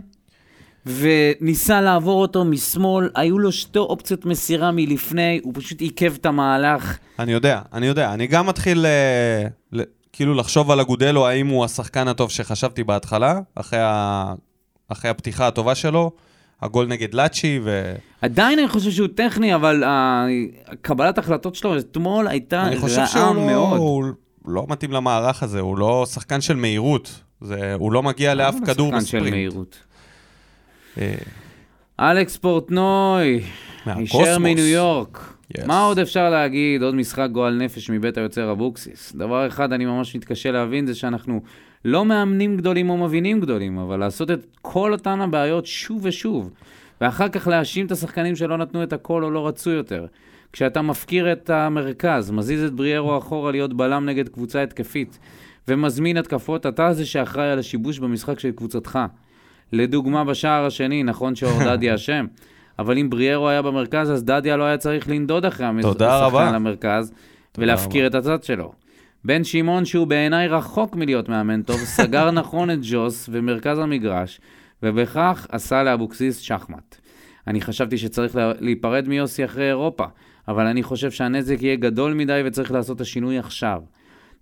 וניסה לעבור אותו משמאל, היו לו שתי אופציות מסירה מלפני, הוא פשוט עיכב את המהלך. אני יודע, אני יודע. אני גם מתחיל אה, ל- כאילו לחשוב על אגודלו, האם הוא השחקן הטוב שחשבתי בהתחלה, אחרי, ה... אחרי הפתיחה הטובה שלו, הגול נגד לאצ'י, ו... עדיין אני חושב שהוא טכני, אבל קבלת החלטות שלו אתמול הייתה אני חושב רעה שהוא לא, מאוד. הוא לא מתאים למערך הזה, הוא לא שחקן של מהירות. זה, הוא לא מגיע לאף אבל כדור בספרינט. אה, אלכס פורטנוי. הישר מניו יורק. Yes. מה עוד אפשר להגיד? עוד משחק גועל נפש מבית היוצר אבוקסיס. דבר אחד אני ממש מתקשה להבין זה שאנחנו לא מאמנים גדולים או מבינים גדולים, אבל לעשות את כל אותן הבעיות שוב ושוב, ואחר כך להאשים את השחקנים שלא נתנו את הכל או לא רצו יותר. כשאתה מפקיר את המרכז, מזיז את בריארו אחורה להיות בלם נגד קבוצה התקפית, ומזמין התקפות, אתה זה שאחראי על השיבוש במשחק של קבוצתך. לדוגמה, בשער השני, נכון שאור דדיה אשם, אבל אם בריארו היה במרכז, אז דדיה לא היה צריך לנדוד אחרי. השחקן למרכז, ולהפקיר את הצד שלו. בן שמעון, שהוא בעיניי רחוק מלהיות מאמן טוב, סגר נכון את ג'וס ומרכז המגרש, ובכך עשה לאבוקסיס שחמט. אני חשבתי שצריך לה- להיפרד מיוסי אחרי אירופה, אבל אני חושב שהנזק יהיה גדול מדי וצריך לעשות את השינוי עכשיו.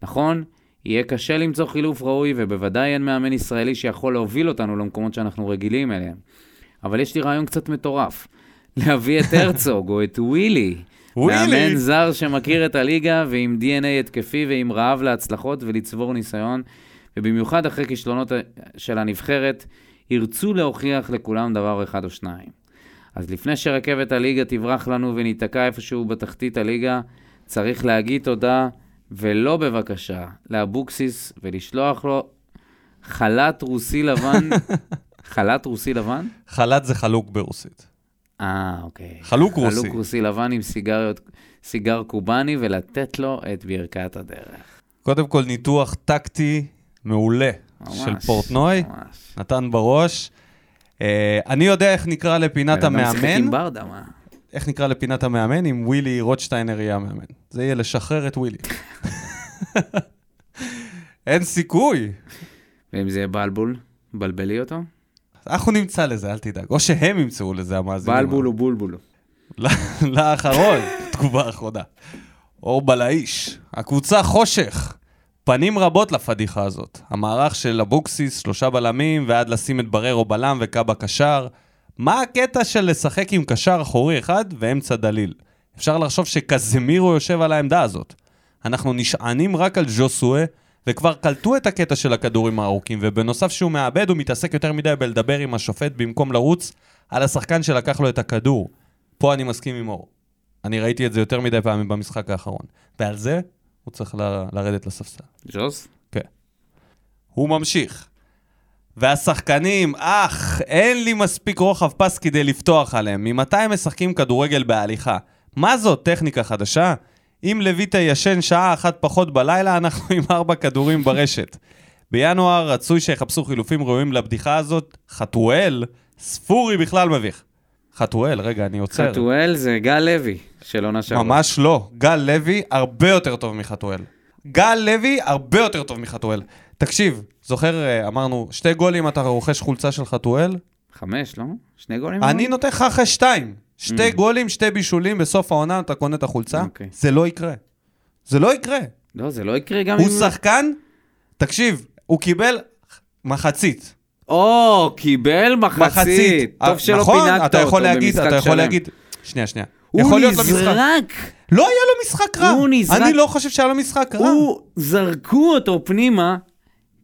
נכון? יהיה קשה למצוא חילוף ראוי, ובוודאי אין מאמן ישראלי שיכול להוביל אותנו למקומות שאנחנו רגילים אליהם. אבל יש לי רעיון קצת מטורף. להביא את הרצוג או את ווילי. ווילי? מאמן זר שמכיר את הליגה ועם DNA התקפי ועם רעב להצלחות ולצבור ניסיון, ובמיוחד אחרי כישלונות של הנבחרת, ירצו להוכיח לכולם דבר אחד או שניים. אז לפני שרכבת הליגה תברח לנו וניתקע איפשהו בתחתית הליגה, צריך להגיד תודה, ולא בבקשה, לאבוקסיס ולשלוח לו חל"ת רוסי לבן. חל"ת רוסי לבן? חל"ת זה חלוק ברוסית. אה, אוקיי. חלוק רוסי. חלוק רוסי לבן עם סיגריות, סיגר קובאני, ולתת לו את ברכת הדרך. קודם כל ניתוח טקטי מעולה ממש, של פורטנוי, ממש. נתן בראש. אה, אני יודע איך נקרא לפינת בן אדם שיחק המאמן, עם ברדה, מה? איך נקרא לפינת המאמן, אם ווילי רוטשטיינר יהיה המאמן. זה יהיה לשחרר את ווילי. אין סיכוי. ואם זה יהיה בלבול, בלבלי אותו? אנחנו נמצא לזה, אל תדאג. או שהם ימצאו לזה, המאזינים. בלבול הוא בולבול. לאחרון, תגובה אחרונה. אור בלאיש, הקבוצה חושך. פנים רבות לפדיחה הזאת. המערך של אבוקסיס, שלושה בלמים, ועד לשים את בררו בלם וקאבה קשר. מה הקטע של לשחק עם קשר אחורי אחד ואמצע דליל? אפשר לחשוב שקזמירו יושב על העמדה הזאת. אנחנו נשענים רק על ז'וסואה, וכבר קלטו את הקטע של הכדורים הארוכים, ובנוסף שהוא מאבד, הוא מתעסק יותר מדי בלדבר עם השופט במקום לרוץ על השחקן שלקח לו את הכדור. פה אני מסכים עם אור. אני ראיתי את זה יותר מדי פעמים במשחק האחרון. ועל זה הוא צריך ל- לרדת לספסל. ג'וס? כן. הוא ממשיך. והשחקנים, אך, אין לי מספיק רוחב פס כדי לפתוח עליהם. ממתי הם משחקים כדורגל בהליכה? מה זאת, טכניקה חדשה? אם לויטה ישן שעה אחת פחות בלילה, אנחנו עם ארבע כדורים ברשת. בינואר רצוי שיחפשו חילופים ראויים לבדיחה הזאת. חתואל, ספורי בכלל מביך. חתואל, רגע, אני עוצר. חתואל זה גל לוי של עונה שעברה. ממש לא. גל לוי הרבה יותר טוב מחתואל. גל לוי הרבה יותר טוב מחתואל. תקשיב, זוכר, אה, אמרנו, שתי גולים אתה רוכש חולצה של חתואל? חמש, לא? שני גולים? אני נותן לך אחרי שתיים. שתי Mm. גולים, שתי בישולים, בסוף העונה אתה קונה את החולצה, אוקיי. זה לא יקרה. זה לא יקרה. לא, זה לא יקרה גם הוא אם... שחקן, תקשיב, הוא קיבל מחצית. או, קיבל מחצית. מחצית. טוב שלא נכון, פינקת אתה יכול אותו להגיד, במשחק אתה יכול שלם. להגיד, שנייה, שנייה. הוא. נזרק. לא היה לו משחק רע. הוא נזרק. אני לא חושב שהיה לו משחק רע. הוא, זרקו אותו פנימה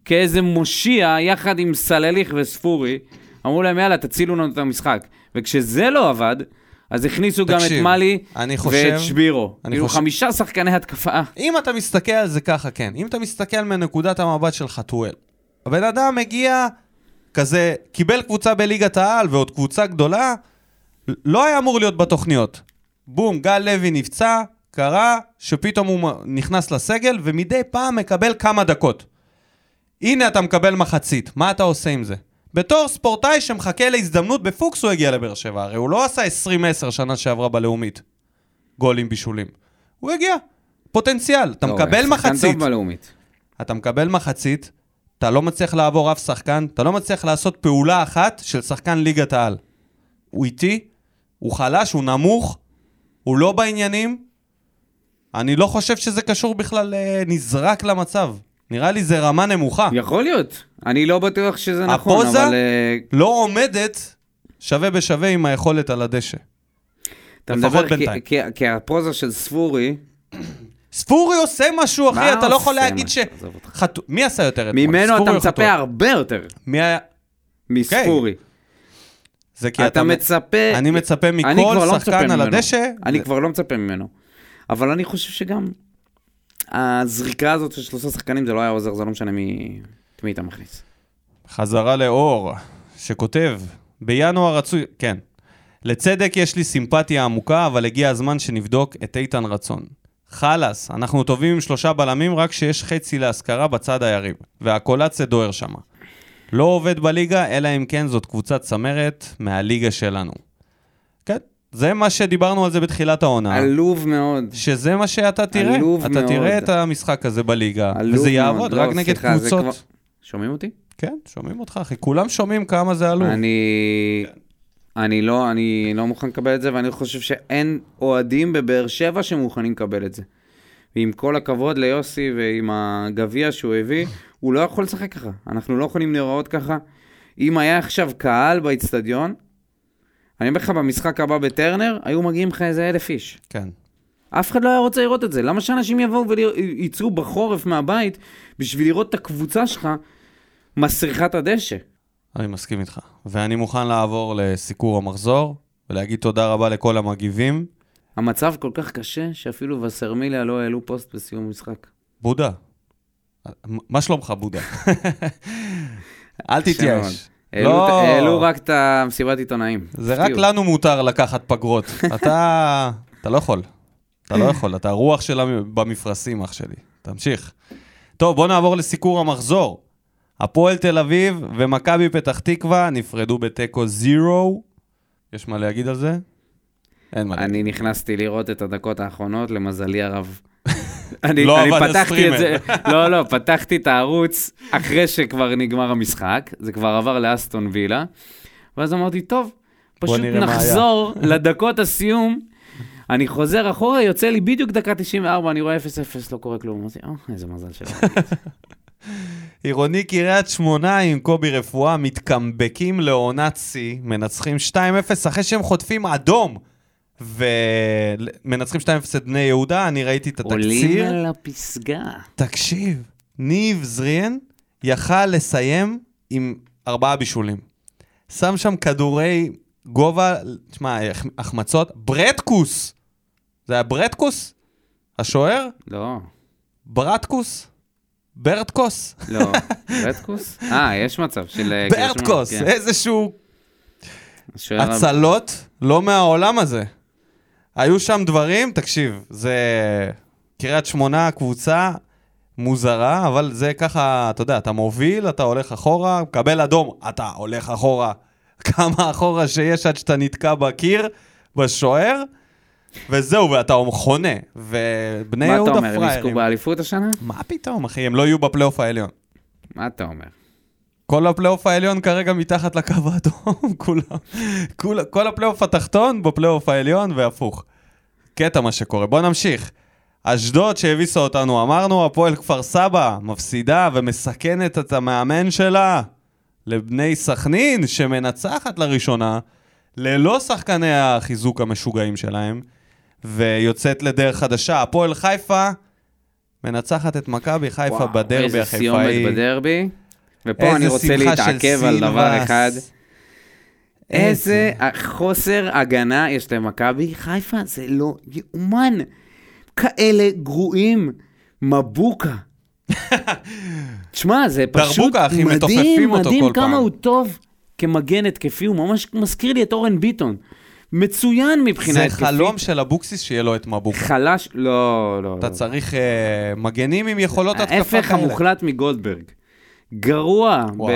כאיזה מושיע יחד עם סלליך וספורי. אמרו להם, יאללה, תצילו לנו את המשחק. וכשזה לא עבד, אז הכניסו גם את תקשיב, מאלי חושב- ואת שבירו. אני כאילו חושב- חמישה שחקני התקפה. אם אתה מסתכל על זה ככה, כן. אם אתה מסתכל מנקודת המבט של חתואל, הבן אדם מגיע כזה, קיבל קבוצה בליגת העל ועוד קבוצה גדולה, לא היה אמור להיות בתוכניות. בום, גל לוי נפצע, קרה שפתאום הוא נכנס לסגל ומדי פעם מקבל כמה דקות. הנה אתה מקבל מחצית, מה אתה עושה עם זה? בתור ספורטאי שמחכה להזדמנות בפוקס הוא הגיע לבאר שבע, הרי הוא לא עשה 20-10 שנה שעברה בלאומית. גולים בישולים. הוא הגיע, פוטנציאל, אתה לא, מקבל מחצית. אתה מקבל מחצית, אתה לא מצליח לעבור אף שחקן, אתה לא מצליח לעשות פעולה אחת של שחקן ליגת העל. הוא איטי, הוא חלש, הוא נמוך, הוא לא בעניינים. אני לא חושב שזה קשור בכלל אה, נזרק למצב. נראה לי זה רמה נמוכה. יכול להיות. אני לא בטוח שזה נכון, הפוזה? אבל... אה, לא עומדת שווה בשווה עם היכולת על הדשא. אתה לפחות כי- בינתיים. כי- כי הפוזה של ספורי, ספורי עושה משהו, אחי, אתה לא יכול להגיד ש... חתו... מי עשה יותר אתמול? ממנו אתה מצפה? הרבה יותר מי היה... מספורי. זה כי אתה מצפה... אני מצפה מכל לא שחקן על. הדשא. אני כבר לא מצפה ממנו. אבל אני חושב שגם הזריקה הזאת של שלושה שחקנים זה לא היה עוזר, זה לא משנה מי מי אתה מכניס. חזרה לאור, שכותב, בינואר רצוי, כן, לצדק יש לי סימפתיה עמוקה, אבל הגיע הזמן שנבדוק את איתן רצון. חלאס, אנחנו טובים עם שלושה בלמים רק שיש חצי להשכרה בצד היריב, והקולציה דוהר שמה. לא עובד בליגה, אלא אם כן זאת קבוצת צמרת מהליגה שלנו. זה מה שדיברנו על זה בתחילת העונה. עלוב מאוד. שזה מה שאתה תראה. עלוב אתה מאוד. תראה את המשחק הזה בליגה, עלוב וזה מאוד. יעבוד לא, רק נגד סליחה, זה קבוצות. כבר- שומעים אותי? כן, שומעים אותך, אחי. כולם שומעים כמה זה עלוב. אני... אני לא, אני לא מוכן לקבל את זה, ואני חושב שאין אוהדים בבאר שבע שמוכנים לקבל את זה. ועם כל הכבוד ליוסי ועם הגביע שהוא הביא, הוא לא יכול לשחק ככה. אנחנו לא יכולים להיראות ככה. אם היה עכשיו קהל באיצטדיון, אני אומר לך, במשחק הבא בטרנר, היו מגיעים לך איזה אלף איש. כן. אף אחד לא היה רוצה לראות את זה. למה שאנשים יבואו וייצאו בחורף מהבית בשביל לראות את הקבוצה שלך מסריחה את הדשא? אני מסכים איתך. ואני מוכן לעבור לסיקור המחזור, ולהגיד תודה רבה לכל המגיבים. המצב כל כך קשה, שאפילו וסרמיליה לא העלו פוסט בסיום המשחק. בודה, מה שלומך, בודה? אל. תתייאש. לא, העלו רק את המסיבת עיתונאים. זה רק. לנו מותר לקחת פגרות. אתה... אתה לא יכול. אתה לא יכול, אתה הרוח שלה במפרשים, אח שלי. תמשיך. טוב, בוא נעבור לסיקור המחזור. הפועל תל אביב ומכבי פתח תקווה נפרדו בתיקו זירו. יש מה להגיד על זה? אין מה להגיד. אני נכנסתי לראות את הדקות האחרונות, למזלי הרב. אני, לא אני פתחתי את זה. לא, לא, פתחתי את הערוץ אחרי שכבר נגמר המשחק, זה כבר עבר לאסטון וילה, ואז אמרתי, טוב, פשוט נראה מה היה." נחזור לדקות הסיום. אני חוזר אחורה, יוצא לי בדיוק דקה 94, אני רואה 0-0, לא קורה כלום. אמרתי, אה, איזה מזל שלך. עירוני קריית שמונה עם קובי רפואה מתקמבקים לעונת שיא, מנצחים 2-0 אחרי שהם חוטפים אדום. ומנצחים 2-0 את בני יהודה, אני ראיתי את עולים התקציר. על הפסגה. תקשיב, ניב זריאן יכל לסיים עם ארבעה בישולים. שם שם כדורי גובה, תשמע, החמצות, ברטקוס. זה היה ברטקוס? השוער? לא, ברטקוס? ברטקוס? לא. ברטקוס? אה, יש מצב של... אה, ברטקוס, כן. איזשהו הצלות לא מהעולם הזה. היו שם דברים, תקשיב, זה קריית שמונה, קבוצה מוזרה, אבל זה ככה, אתה יודע, אתה מוביל, אתה הולך אחורה, מקבל אדום, אתה הולך אחורה. כמה אחורה שיש עד שאתה נתקע בקיר, בשוער, וזהו, ואתה חונה. ובני מה אתה יהודה אומר, הם יזכו פראיירים. באליפות השנה? מה פתאום, אחי, הם לא יהיו בפלייאוף העליון. מה אתה אומר? כל הפלייאוף העליון כרגע מתחת לקו האדום, כולם. כול, כל הפלייאוף התחתון בפלייאוף העליון והפוך. קטע מה שקורה. בואו נמשיך. אשדוד שהביסה אותנו, אמרנו, הפועל כפר סבא מפסידה ומסכנת את המאמן שלה לבני סכנין, שמנצחת לראשונה, ללא שחקני החיזוק המשוגעים שלהם, ויוצאת לדרך חדשה. הפועל חיפה מנצחת את מכבי חיפה וואו, בדרבי איזה החיפאי. סיומת בדרבי. ופה אני רוצה להתעכב על דבר. אחד. איזה חוסר הגנה יש למכבי חיפה, זה לא יאומן. כאלה גרועים. מבוקה. תשמע, זה פשוט דרבוקה, אחי, מדהים, מדהים כמה פעם. הוא טוב כמגן התקפי, הוא ממש מזכיר לי את אורן ביטון. מצוין מבחינה זה התקפית. חלום של אבוקסיס שיהיה לו את מבוקה. חלש, לא, לא. אתה לא. צריך אה, מגנים עם יכולות התקפה כאלה. ההפך המוחלט מגולדברג. גרוע, וואו,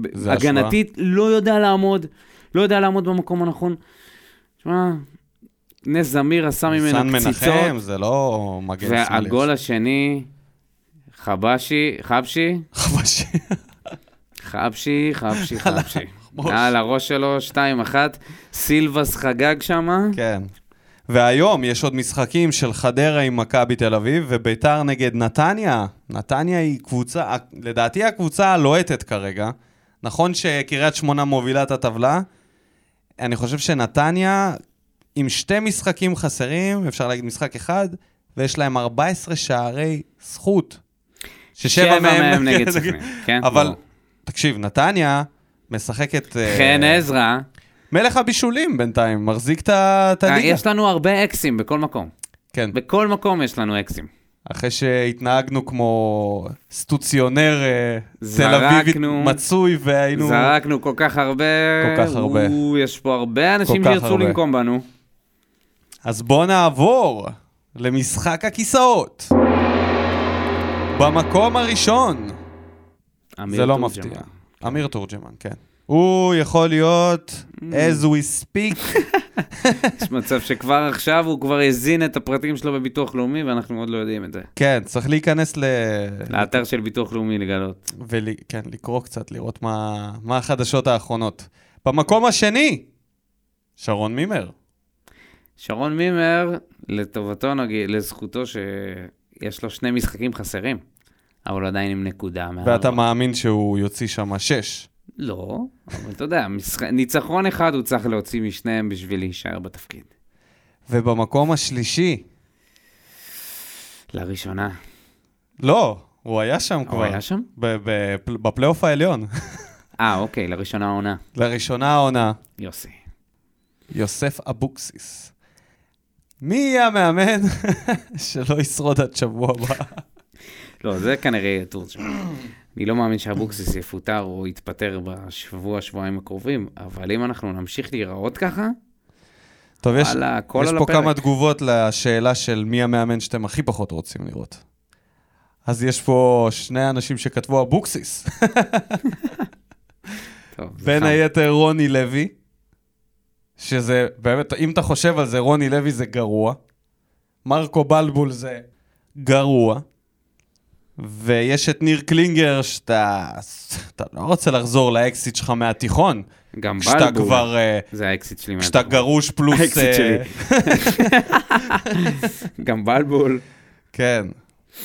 ב- הגנתית, לא יודע לעמוד, לא יודע לעמוד במקום הנכון. תשמע, נס זמיר עשה סן ממנו מנחם, קציצות, זה לא מגן שמאלי. והגול השני, חבשי, חבשי, חבשי. חבשי, חבשי, חבשי. על הראש שלו, 2-1, סילבס חגג שמה. כן. והיום יש עוד משחקים של חדרה עם מכבי תל אביב, וביתר נגד נתניה. נתניה היא קבוצה, לדעתי הקבוצה הלוהטת כרגע. נכון שקריית שמונה מובילה את הטבלה. אני חושב שנתניה, עם שתי משחקים חסרים, אפשר להגיד משחק אחד, ויש להם 14 שערי זכות. ששבע מהם נגד סכנין, כן? אבל, ברור. תקשיב, נתניה משחקת... אה, חן עזרא, מלך הבישולים בינתיים, מחזיק את ה- את אה, הליגה. יש לנו הרבה אקסים בכל מקום. כן, בכל מקום יש לנו אקסים. אחרי שהתנהגנו כמו סטוציונר אה, תל זרקנו. מצוי והיינו... זרקנו כל כך הרבה. כל כך הרבה. או, יש פה הרבה אנשים שירצו. לנקום בנו. אז בואו נעבור למשחק הכיסאות. במקום הראשון, זה לא. מפתיע. אמיר תורג'מן, כן. הוא יכול להיות, Mm. as we speak, יש מצב שכבר עכשיו הוא כבר הזין את הפרטים שלו בביטוח לאומי, ואנחנו עוד לא יודעים את זה. כן, צריך להיכנס ל... לאתר של ביטוח לאומי לגלות. וכן, לקרוא קצת, לראות מה, מה החדשות האחרונות. במקום השני, שרון מימר. שרון מימר, לטובתו נגיד, לזכותו שיש לו שני משחקים חסרים, אבל עדיין עם נקודה. ואתה מאמין שהוא יוציא שם שש. לא, אבל אתה יודע, משח... ניצחון אחד הוא צריך להוציא משניהם בשביל להישאר בתפקיד. ובמקום השלישי, לראשונה. לא, הוא היה שם כבר. הוא היה שם? בפלייאוף העליון. אה, אוקיי, לראשונה העונה. לראשונה העונה, יוסי. יוסף אבוקסיס. מי יהיה המאמן שלא ישרוד עד שבוע הבא? לא, זה כנראה יהיה תורג'מן. אני לא מאמין שאבוקסיס יפוטר או יתפטר בשבוע, שבועיים הקרובים, אבל אם אנחנו נמשיך להיראות ככה, טוב, יש, הכל יש פה. כמה תגובות לשאלה של מי המאמן שאתם הכי פחות רוצים לראות. אז יש פה שני אנשים שכתבו אבוקסיס. טוב, בין. היתר רוני לוי, שזה באמת, אם אתה חושב על זה, רוני לוי זה גרוע. מרקו בלבול זה גרוע. ויש את ניר קלינגר, שאתה אתה לא רוצה לחזור לאקסית שלך מהתיכון. גם כשאתה בלבול, כבר, אה, זה האקסית שלי. כשאתה. גרוש פלוס... האקסית אה, שלי. גם בלבול. כן.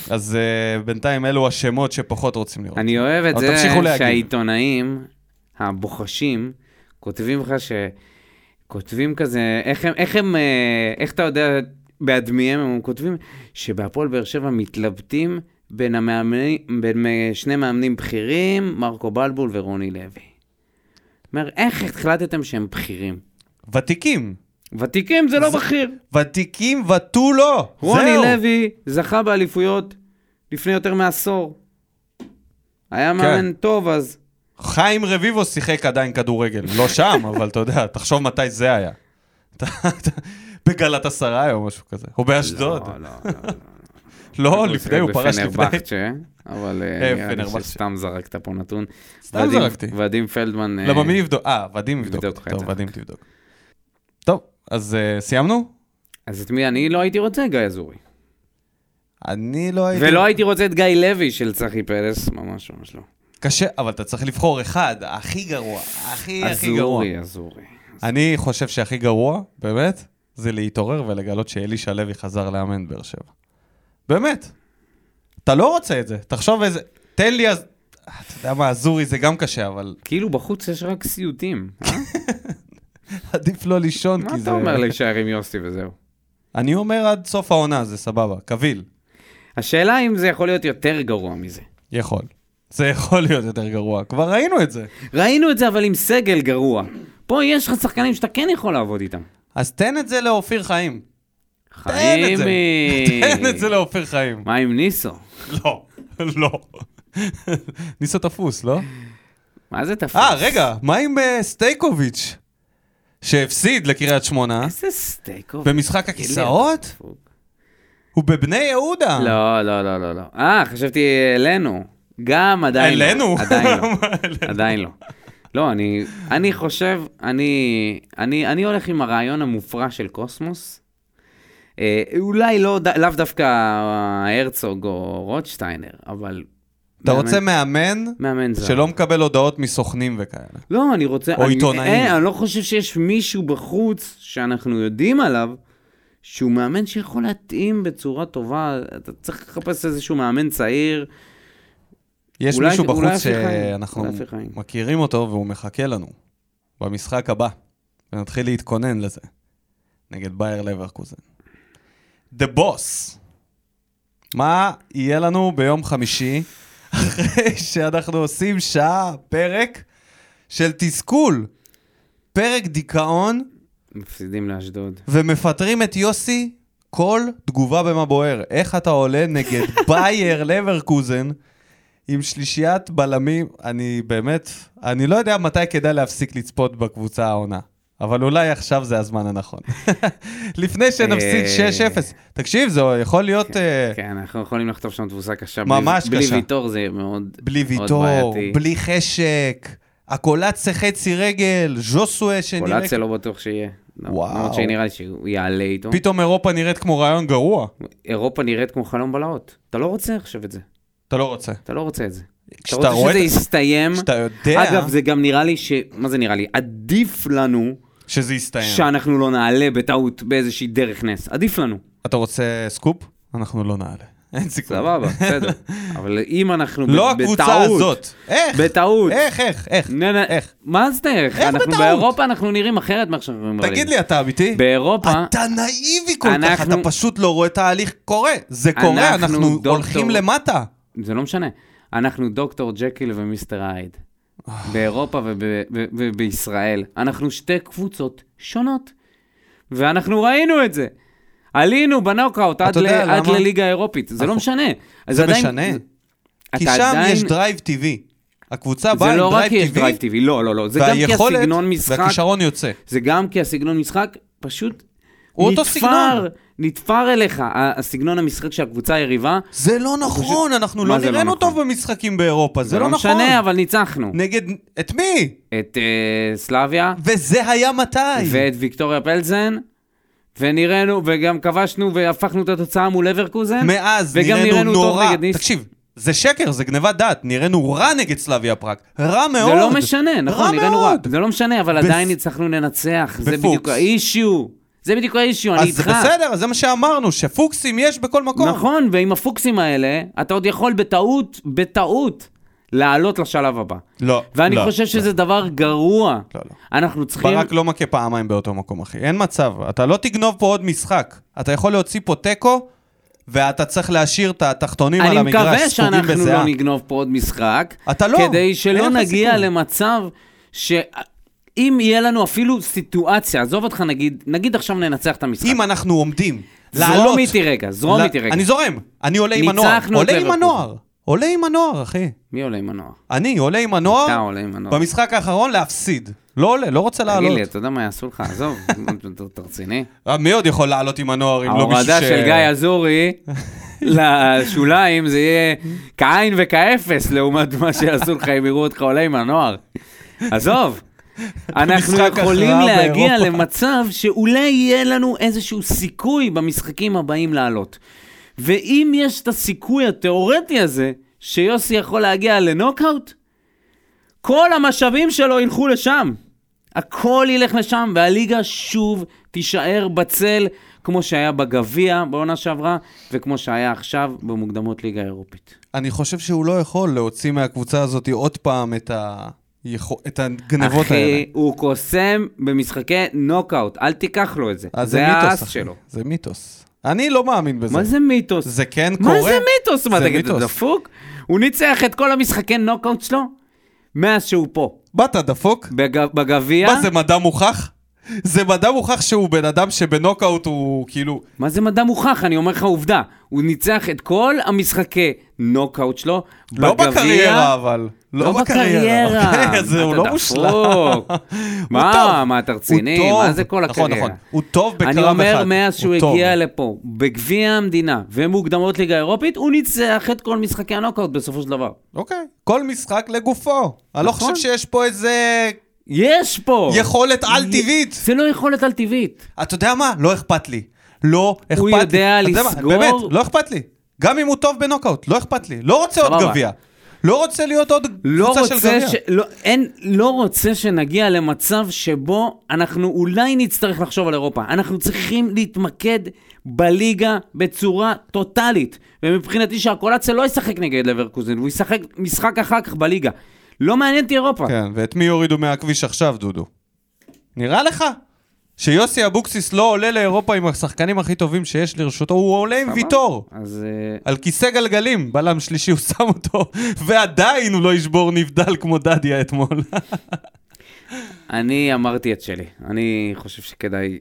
אז uh, בינתיים אלו השמות שפחות רוצים לראות. אני אוהב את זה. שהעיתונאים הבוחשים כותבים לך ש... כותבים כזה, איך הם, איך הם, אה, איך אתה יודע בעדמיהם, הם כותבים שבהפועל באר שבע מתלבטים בין, המאמנים, בין שני מאמנים בכירים, מרקו בלבול ורוני לוי. אומר, איך החלטתם שהם בכירים? ותיקים. ותיקים זה לא בכיר. ותיקים ותו לא. רוני זהו. לוי זכה באליפויות לפני יותר מעשור. היה מאמן טוב אז. חיים רביבו שיחק עדיין כדורגל. לא שם, אבל אתה יודע, תחשוב מתי זה היה. בגלת עשרה או משהו כזה. או באשדוד. לא, לא, לא, לא. לא, לפני, הוא פרש לפני. אבל אה, אה, נראה לי. שסתם זרקת פה נתון. סתם זרקתי. ואדים פלדמן... אה, למה מי יבדוק? אה, ודים יבדוק יבדוק. לך את טוב, זה. ודים תבדוק. טוב, אז אה, סיימנו? אז את מי אני לא הייתי רוצה? גיא אזורי. אני לא הייתי... ולא הייתי רוצה את גיא לוי של צחי פלס, ממש ממש לא. קשה, אבל אתה צריך לבחור אחד, הכי גרוע, הכי הכי גרוע. אזורי, אזורי. אני חושב שהכי גרוע, באמת, זה להתעורר ולגלות שאלישע לוי חזר לאמן באר שבע. באמת. אתה לא רוצה את זה. תחשוב איזה... תן לי אז... אתה יודע מה, אזורי זה גם קשה, אבל כאילו בחוץ יש רק סיוטים. אה? עדיף לא לישון, מה כי זה... אתה אומר להישאר עם יוסי וזהו? אני אומר עד סוף העונה, זה סבבה. קביל. השאלה אם זה יכול להיות יותר גרוע מזה. יכול. זה יכול להיות יותר גרוע. כבר ראינו את זה. ראינו את זה אבל עם סגל גרוע. פה יש לך שחקנים שאתה כן יכול לעבוד איתם. אז תן את זה לאופיר חיים. חיימי. תן את זה לאופיר חיים. מה עם ניסו? לא, לא. ניסו תפוס, לא? מה זה תפס? אה, רגע, מה עם אה, סטייקוביץ', שהפסיד לקריית שמונה איזה סטייק אוף. במשחק הכיסאות? הוא בבני יהודה. לא, לא, לא, לא, לא. אה, חשבתי אלינו. גם עדיין לא. אלינו? עדיין לא. עדיין לא. לא, אני, אני חושב, אני, אני, אני הולך עם הרעיון המופרע של קוסמוס. אה, אולי לא, לאו דווקא הרצוג או רוטשטיינר, אבל... אתה מאמן- רוצה מאמן מאמן זר. שלא מקבל הודעות מסוכנים וכאלה. לא, אני רוצה... או אני, עיתונאים. אה, אני לא חושב שיש מישהו בחוץ שאנחנו יודעים עליו, שהוא מאמן שיכול להתאים בצורה טובה. אתה צריך לחפש איזשהו מאמן צעיר. יש אולי- מישהו בחוץ שאנחנו אולי. מכירים אותו והוא מחכה לנו במשחק הבא, ונתחיל להתכונן לזה, נגד בייר לברקוזן. The Boss. מה יהיה לנו ביום חמישי, אחרי שאנחנו עושים שעה, פרק של תסכול, פרק דיכאון, מפסידים לאשדוד. ומפטרים את יוסי כל תגובה במה בוער. איך אתה עולה נגד בייר לברקוזן עם שלישיית בלמים? אני באמת, אני לא יודע מתי כדאי להפסיק לצפות בקבוצה העונה. אבל אולי עכשיו זה הזמן הנכון. לפני שנפסיד אה, 6-0. תקשיב, זה יכול להיות אה, כן, אנחנו יכולים לכתוב שם תבוסה קשה. ממש בלי, קשה. בלי ויטור זה מאוד בלי מאוד ויטור, בעייתי. בלי חשק, הקולציה חצי רגל, ז'וסואה שנראה... קולציה לא בטוח שיהיה. לא, וואו. למרות שנראה לי שהוא יעלה איתו. פתאום אירופה נראית כמו רעיון גרוע. אירופה נראית כמו חלום בלהות. אתה לא רוצה עכשיו את זה. אתה לא רוצה. אתה לא רוצה את זה. אתה כשאתה רוצה רואה שזה את- יסתיים. כשאתה יודע אגב, זה גם נראה לי ש... מה זה נראה לי? עדיף לנו שזה יסתיים. שאנחנו לא נעלה בטעות באיזושהי דרך נס. עדיף לנו. אתה רוצה סקופ? אנחנו לא נעלה. אין סיכוי. סבבה, בסדר. אבל אם אנחנו ב- לא הקבוצה בטעות- הזאת. איך? בטעות. איך, איך, איך? איך? מה זה איך? איך אנחנו בטעות? באירופה אנחנו נראים אחרת מאיך שאנחנו נראים תגיד. לי, אתה אמיתי? באירופה, אתה נאיבי כל כך, אנחנו- אתה פשוט לא רואה תהליך קורה. זה קורה, אנחנו אנחנו דוקטור- הולכים למטה. זה לא משנה. אנחנו דוקטור ג'קיל ומיסטר הייד. באירופה וב- וב- ובישראל. אנחנו שתי קבוצות שונות. ואנחנו ראינו את זה. עלינו בנוקאוט עד, ל- עד? לליגה האירופית. זה לא משנה. זה עדיין- משנה. כי שם עדיין- יש drive טבעי. הקבוצה באה זה עם לא רק drive כי יש drive טבעי, טבעי, לא, לא, לא. זה גם כי הסגנון משחק, והכישרון יוצא. זה גם כי הסגנון משחק פשוט הוא אותו סגנון. נתפר אליך. הסגנון המשחק של הקבוצה היריבה, זה לא נכון, אנחנו מה לא זה לא נראינו נכון? טוב במשחקים באירופה, זה לא נכון. משנה, אבל ניצחנו. נגד... את מי? את אה, סלאביה. וזה היה מתי? ואת ויקטוריה פלזן, ונראינו, וגם כבשנו והפכנו את התוצאה מול אברקוזן. מאז וגם נראינו נראינו טוב נורא. נגד ניס. תקשיב, זה שקר, זה גניבת דעת. נראינו רע נגד סלאביה פראג. רע מאוד. זה לא משנה, נכון, נראינו רע. זה לא משנה, אבל בפ- עדיין הצלחנו לנצח. זה בפוקס. בדיוק האישיו. זה בדיוק האישיו, אני אז איתך. זה בסדר, אז זה מה שאמרנו, שפוקסים יש בכל מקום. נכון, ועם הפוקסים האלה, אתה עוד יכול בטעות, בטעות, לעלות לשלב הבא. לא, ואני לא, חושב שזה דבר גרוע. לא, לא. אנחנו צריכים... ברק לא מכה פעמיים באותו מקום, אחי. אין מצב. אתה לא תגנוב פה עוד משחק. אתה יכול להוציא פה תיקו, ואתה צריך להשאיר את התחתונים על אני המגרש מקווה ספוגים שאנחנו בזיעה. לא נגנוב פה עוד משחק. אתה לא, כדי שלא נגיע. למצב שאם יהיה לנו אפילו סיטואציה, עזוב אותך נגיד, נגיד עכשיו ננצח את המשחק. אם אנחנו עומדים זרום לעלות... איתי רגע, זרום איתי רגע. אני זורם. אני עולה עם הנוער. ניצחנו את עולה עם. הנוער. עולה עם הנוער, אחי. מי עולה עם הנוער? אני עולה עם הנוער. אתה עולה עם הנוער. במשחק האחרון להפסיד. לא עולה, לא רוצה תגיד לעלות. לי, אתה יודע מה יעשו לך? עזוב, אתה- רציני? אה, מי עוד יכול לעלות עם הנוער אם לא מישהו ש... ההורדה של גיא אזורי לשוליים זה יהיה כעין וכאפס לעומת מה שיעשו לך אם יראו אותך עולה עם הנוער. עזוב. אנחנו יכולים להגיע באירופה. למצב שאולי יהיה לנו איזשהו סיכוי במשחקים הבאים לעלות. ואם יש את הסיכוי התיאורטי הזה, שיוסי יכול להגיע לנוקאוט, כל המשאבים שלו ילכו לשם. הכל ילך לשם, והליגה שוב תישאר בצל, כמו שהיה בגביע בעונה שעברה, וכמו שהיה עכשיו במוקדמות ליגה אירופית. אני חושב שהוא לא יכול להוציא מהקבוצה הזאת עוד פעם את, ה... יכו... את הגנבות האלה. אחי, הוא קוסם במשחקי נוקאוט, אל תיקח לו את זה. אז זה מיתוס, האס אחי. שלו. זה מיתוס. אני לא מאמין בזה. מה זה מיתוס? זה כן קורה. מה זה מיתוס? מה זה תגיד, אתה מיתוס. דפוק? הוא ניצח את כל המשחקי נוקאוט שלו מאז שהוא פה. באת דפוק? בג- בגביע, מה זה מדע מוכח? זה מדע מוכח שהוא בן אדם שבנוקאוט הוא כאילו... מה זה מדע מוכח? אני אומר לך עובדה. הוא ניצח את כל המשחקי נוקאוט שלו לא בגביע. בקריירה אבל. לא בקריירה. אוקיי, אז מה, הוא לא? מושלם. מה. מה, אתה רציני? מה זה כל נכון, הקריירה? נכון. הוא טוב בקרב אחד. אני אומר, מאז שהוא. הגיע לפה, בגביע המדינה ומוקדמות ליגה אירופית, הוא ניצח את כל משחקי הנוקאוט בסופו של דבר. אוקיי. כל משחק לגופו. אני לא נכון. חושב שיש פה איזה יש פה! יכולת על-טבעית. זה לא יכולת על-טבעית. אתה יודע מה? לא אכפת לי. לא אכפת לי. הוא יודע? לסגור- באמת, לא אכפת לי. גם אם הוא טוב בנוקאוט, לא אכפת לי. לא רוצה עוד. גביע. לא רוצה להיות עוד לא קבוצה של גביע. ש... לא, אין, לא רוצה שנגיע למצב שבו אנחנו אולי נצטרך לחשוב על אירופה. אנחנו צריכים להתמקד בליגה בצורה טוטאלית. ומבחינתי שהקולציה לא ישחק נגד לברקוזן, הוא ישחק משחק אחר כך בליגה. לא מעניין אותי אירופה. כן, ואת מי יורידו מהכביש עכשיו, דודו? נראה לך שיוסי אבוקסיס לא עולה לאירופה עם השחקנים הכי טובים שיש לרשותו? הוא עולה עם. ויטור. אז אה, על כיסא גלגלים, בלם שלישי הוא שם אותו, ועדיין הוא לא ישבור נבדל כמו דדיה אתמול. אני אמרתי את שלי. אני חושב שכדאי...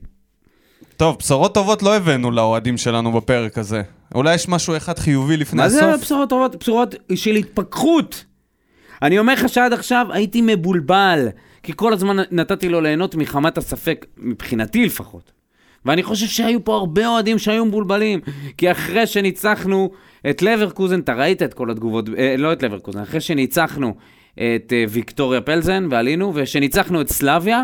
טוב, בשורות טובות לא הבאנו לאוהדים שלנו בפרק הזה. אולי יש משהו אחד חיובי לפני מה הסוף? זה בשורות טובות? בשורות של התפכחות. אני אומר לך שעד עכשיו הייתי מבולבל, כי כל הזמן נתתי לו ליהנות מחמת הספק, מבחינתי לפחות. ואני חושב שהיו פה הרבה אוהדים שהיו מבולבלים, כי אחרי שניצחנו את לברקוזן, אתה ראית את כל התגובות, אה, לא את לברקוזן, אחרי שניצחנו את אה, ויקטוריה פלזן ועלינו, ושניצחנו את סלביה,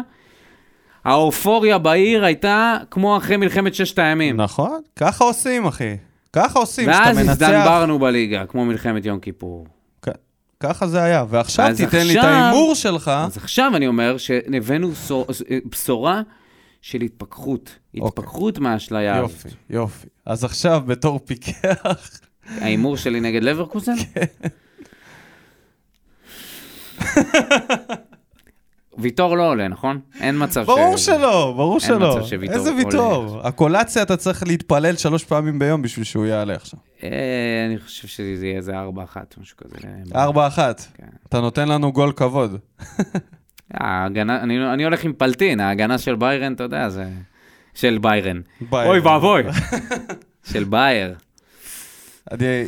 האופוריה בעיר הייתה כמו אחרי מלחמת ששת הימים. נכון, ככה עושים, אחי. ככה עושים, שאתה ואז מנצח. הזדנברנו בליגה, כמו מלחמת יום כיפור. ככה זה היה. ועכשיו תיתן לי את עכשיו- ההימור שלך. אז עכשיו אני אומר שהבאנו בשורה של התפכחות. אוקיי. התפכחות מהאשליה הזאת. יופי, יופי. אז עכשיו, בתור פיקח, ההימור שלי נגד לברקוזן? כן. ויטור לא עולה, נכון? אין מצב ש... ברור שלא, ברור אין שלא. מצב שוויטור איזה ויטור? הקולציה אתה צריך להתפלל שלוש פעמים ביום בשביל שהוא יעלה עכשיו. אה, אני חושב שזה יהיה איזה 4-1, משהו כזה. ארבע אחת. כן. אתה נותן לנו גול כבוד. ההגנה, אני, אני הולך עם פלטין, ההגנה של ביירן, אתה יודע, זה... של ביירן. ביירן. אוי ואבוי. של בייר.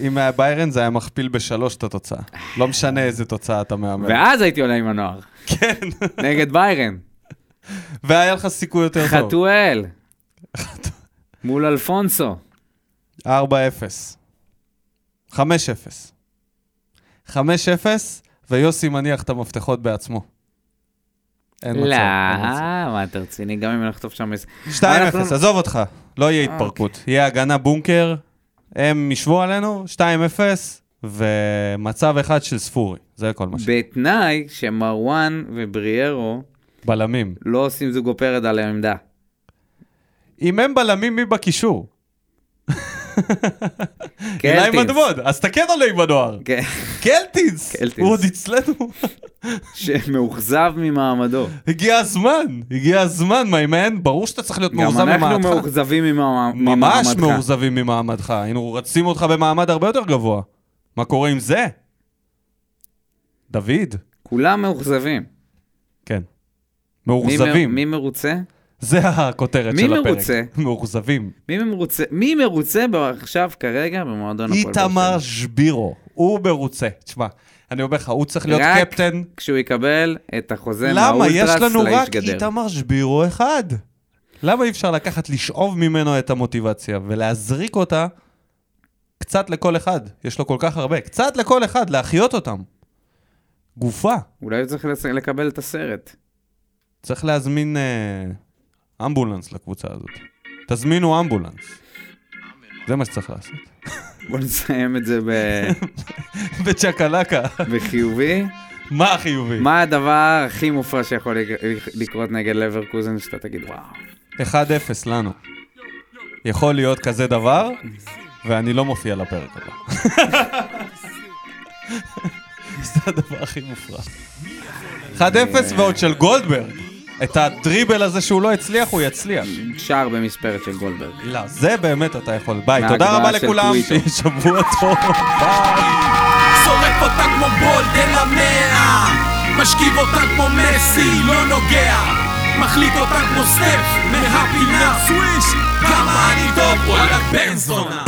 אם היה ביירן זה היה מכפיל בשלוש את התוצאה. לא משנה איזה תוצאה אתה מהמר. ואז הייתי עולה עם הנוער. כן. נגד ביירן. והיה לך סיכוי יותר טוב. חתואל. מול אלפונסו. 4-0. 5-0. 5-0, ויוסי מניח את המפתחות בעצמו. אין מצב. לא. מה אתה רציני? גם אם נכתוב שם... איזה- 2-0, אנחנו- עזוב אותך, לא יהיה אוקיי. התפרקות. יהיה הגנה בונקר, הם ישבו עלינו, 2-0, ומצב אחד של ספורי, זה כל מה ש... בתנאי שמרואן ובריארו בלמים. לא עושים זוגו פרד על העמדה. אם הם בלמים, מי בקישור? קלטינס. מדמון, אז אתה כן עולה עם הנוער. כן, קלטינס, קלטינס. הוא עוד אצלנו. שמאוכזב ממעמדו. הגיע הזמן, הגיע הזמן, מיימן, ברור שאתה צריך להיות גם מאוכזב אנחנו ממעמדך. מאוכזבים ממעמ- ממש ממעמדך. מאוכזבים ממעמדך, היינו רצים אותך במעמד הרבה יותר גבוה. מה קורה עם זה? דוד? כולם מאוכזבים. כן. מאוכזבים. מי מרוצה? זה הכותרת מי של הפרק. מרוצה? מאוכזבים. מי מרוצה? מי מרוצה עכשיו כרגע במועדון הפועל באר איתמר? שבירו, הוא מרוצה. תשמע, אני אומר לך, הוא צריך להיות רק קפטן. כשהוא יקבל את החוזה למה? יש מהאולטרס לנו לאיש רק גדר. איתמר שבירו אחד. למה אי אפשר לקחת, לשאוב ממנו את המוטיבציה ולהזריק אותה קצת לכל אחד? יש לו כל כך הרבה. קצת לכל אחד, להחיות אותם. גופה. אולי הוא צריך לקבל את הסרט. צריך להזמין אה, אמבולנס לקבוצה הזאת. תזמינו אמבולנס. זה מה שצריך לעשות. בוא נסיים את זה ב- בצ'קלקה. בחיובי. מה החיובי? מה הדבר הכי מופרע שיכול לק- לקרות נגד לברקוזן, שאתה תגיד, וואו. 1-0 לנו. יכול להיות כזה דבר, ואני לא מופיע לפרק הבא. זה הדבר הכי מופרע. 1-0 ועוד של גולדברג. את הדריבל הזה שהוא לא הצליח, הוא יצליח. שער במספרת של גולדברג. לא, זה באמת אתה יכול. ביי, תודה רבה לכולם, שיהיה שבוע טוב. ביי. שורף אותה כמו בולד המאה, משכיב אותה כמו מסי, לא נוגע. מחליט אותה כמו סטף, מהפינה סוויש, כמה אני טוב, וואלה בן זונה.